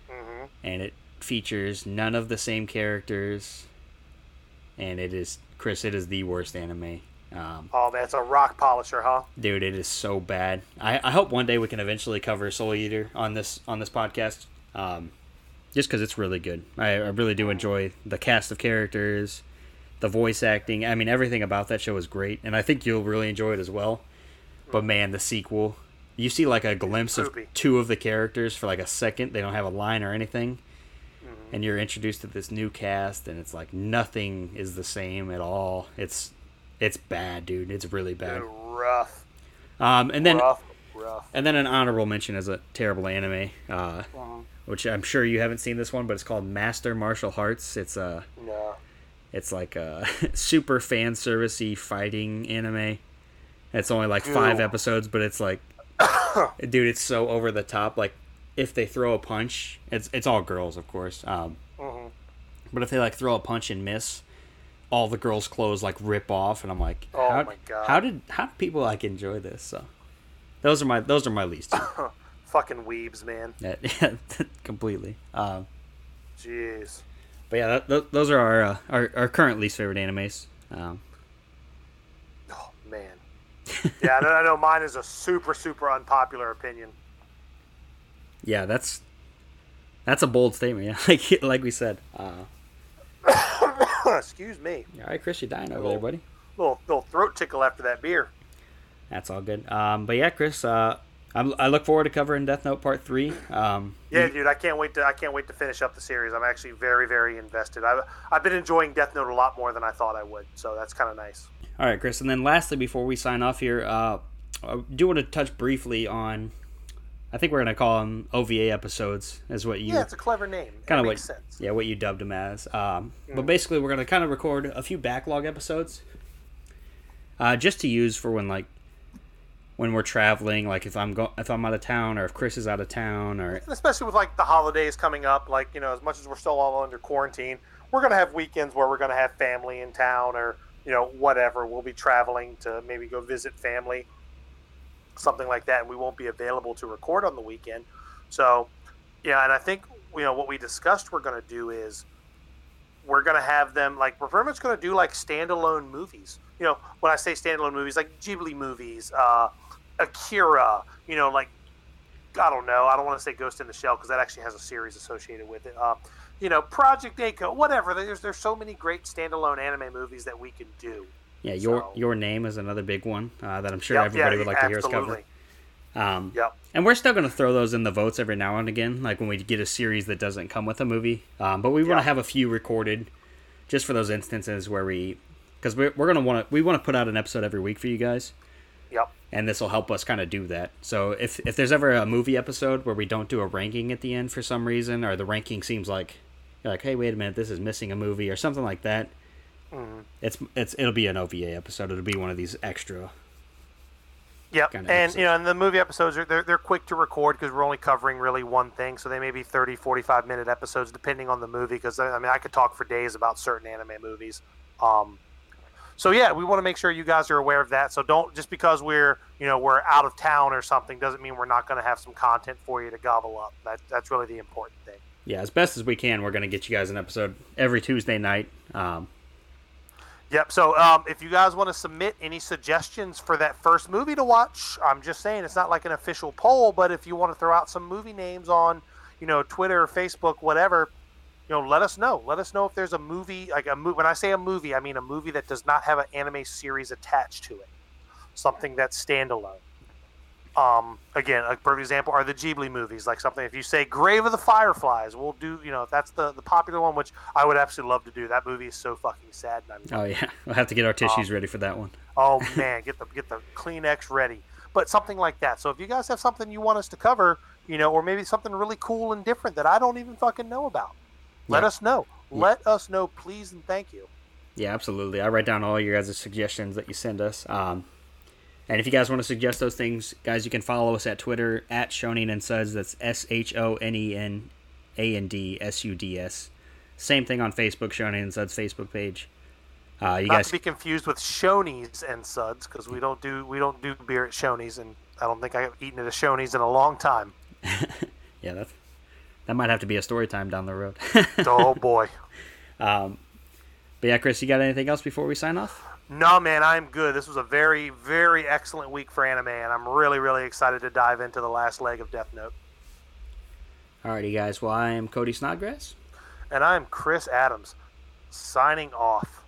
hmm and it features none of the same characters, and it is Chris. It is the worst anime. Um, Oh that's a rock polisher, huh? dude, it is so bad. I, I hope one day we can eventually cover Soul Eater on this on this podcast. Um, just because it's really good. I, I really do enjoy the cast of characters, the voice acting. I mean, everything about that show is great, and I think you'll really enjoy it as well. But man, the sequel, you see like a glimpse of two of the characters for like a second. They don't have a line or anything. And you're introduced to this new cast, and it's like nothing is the same at all. It's it's bad, dude. It's really bad. Dude, rough, Um, and then rough, rough. and then an honorable mention is a terrible anime, uh, Mhm. which I'm sure you haven't seen this one, but it's called Master Martial Hearts. It's a No. it's like a super fan servicey fighting anime. It's only like five episodes, but it's like, dude, it's so over the top. Like if they throw a punch, it's it's all girls, of course. Um, hmm but if they like throw a punch and miss, all the girls' clothes like rip off, and I'm like, Oh how, my God. how did how do people like enjoy this? So those are my those are my least. Fucking weebs, man. Yeah, yeah, completely. Um, Jeez. but yeah, that, th- those are our, uh, our our current least favorite animes. Um, Oh man. Yeah, I know. Mine is a super, super unpopular opinion. Yeah, that's that's a bold statement. Yeah, like like we said. Uh, Excuse me. all right, Chris, you're dying over there, buddy. Little little throat tickle after that beer. That's all good. Um, but yeah, Chris, uh, I'm, I look forward to covering Death Note Part Three. Um, Yeah, dude, I can't wait to I can't wait to finish up the series. I'm actually very, very invested. I've I've been enjoying Death Note a lot more than I thought I would, so that's kind of nice. All right, Chris, and then lastly, before we sign off here, uh, I do want to touch briefly on. I think we're gonna call them OVA episodes, is what you Yeah, it's a clever name. kind of what makes sense. yeah what you dubbed them as. Um, But basically, we're gonna kind of record a few backlog episodes, uh, just to use for when like when we're traveling, like if I'm go- if I'm out of town or if Chris is out of town or especially with like the holidays coming up, like you know, as much as we're still all under quarantine, we're gonna have weekends where we're gonna have family in town, or you know, whatever. We'll be traveling to maybe go visit family, something like that, and we won't be available to record on the weekend. So, yeah, and I think you know what we discussed we're gonna do is we're gonna have them like we're very much gonna do like standalone movies. You know, when I say standalone movies, like Ghibli movies, uh, Akira. You know, like I don't know. I don't want to say Ghost in the Shell because that actually has a series associated with it. Uh, you know, Project A-ko, whatever. There's there's so many great standalone anime movies that we can do. Yeah your So- your name is another big one uh, that I'm sure Yep, everybody yeah, would like to hear us absolutely. cover. Um, Yep. And we're still going to throw those in the votes every now and again, like when we get a series that doesn't come with a movie. Um, but we want to have a few recorded, just for those instances where we, because we're, we're going to want to, we want to put out an episode every week for you guys, Yep. and this will help us kind of do that. So if if there's ever a movie episode where we don't do a ranking at the end for some reason, or the ranking seems like, you're like, hey, wait a minute, this is missing a movie or something like that, Mhm. it's it's it'll be an OVA episode. It'll be one of these extra Yep, kind of and episodes. you know, and the movie episodes are they're, they're quick to record because we're only covering really one thing, so they may be 30, 45 minute episodes depending on the movie. Because I mean, I could talk for days about certain anime movies. Um, so yeah, we want to make sure you guys are aware of that. So don't just because we're you know we're out of town or something doesn't mean we're not going to have some content for you to gobble up. That that's really the important thing. yeah, as best as we can, we're going to get you guys an episode every Tuesday night. Um, Yep. So um, if you guys want to submit any suggestions for that first movie to watch, I'm just saying it's not like an official poll, but if you want to throw out some movie names on, you know, Twitter, Facebook, whatever, you know, let us know. Let us know if there's a movie like a movie. When I say a movie, I mean a movie that does not have an anime series attached to it, something that's standalone. Um, again, a perfect example are the Ghibli movies. Like something, if you say Grave of the Fireflies, we'll do. You know, if that's the the popular one, which I would absolutely love to do. That movie is so fucking sad. And I'm oh yeah, we'll have to get our tissues ready for that one. Oh man, get the get the Kleenex ready. But something like that. So if you guys have something you want us to cover, you know, or maybe something really cool and different that I don't even fucking know about, let us know. Let us know, please and thank you. Yeah, absolutely. I write down all your guys' suggestions that you send us. Um, and if you guys want to suggest those things, guys, you can follow us at Twitter at Shonen and Suds. That's S H O N E N A N D S U D S. Same thing on Facebook, Shonen and Suds Facebook page. Uh, you Not guys, to be confused with Shoney's and Suds, because we don't do we don't do beer at Shoney's, and I don't think I've eaten at a Shoney's in a long time. yeah, that that might have to be a story time down the road. oh boy. um, but yeah, Chris, you got anything else before we sign off? No, man, I'm good. This was a very, very excellent week for anime, and I'm really, really excited to dive into the last leg of Death Note. Alrighty, guys. Well, I am Cody Snodgrass. And I'm Chris Adams, signing off.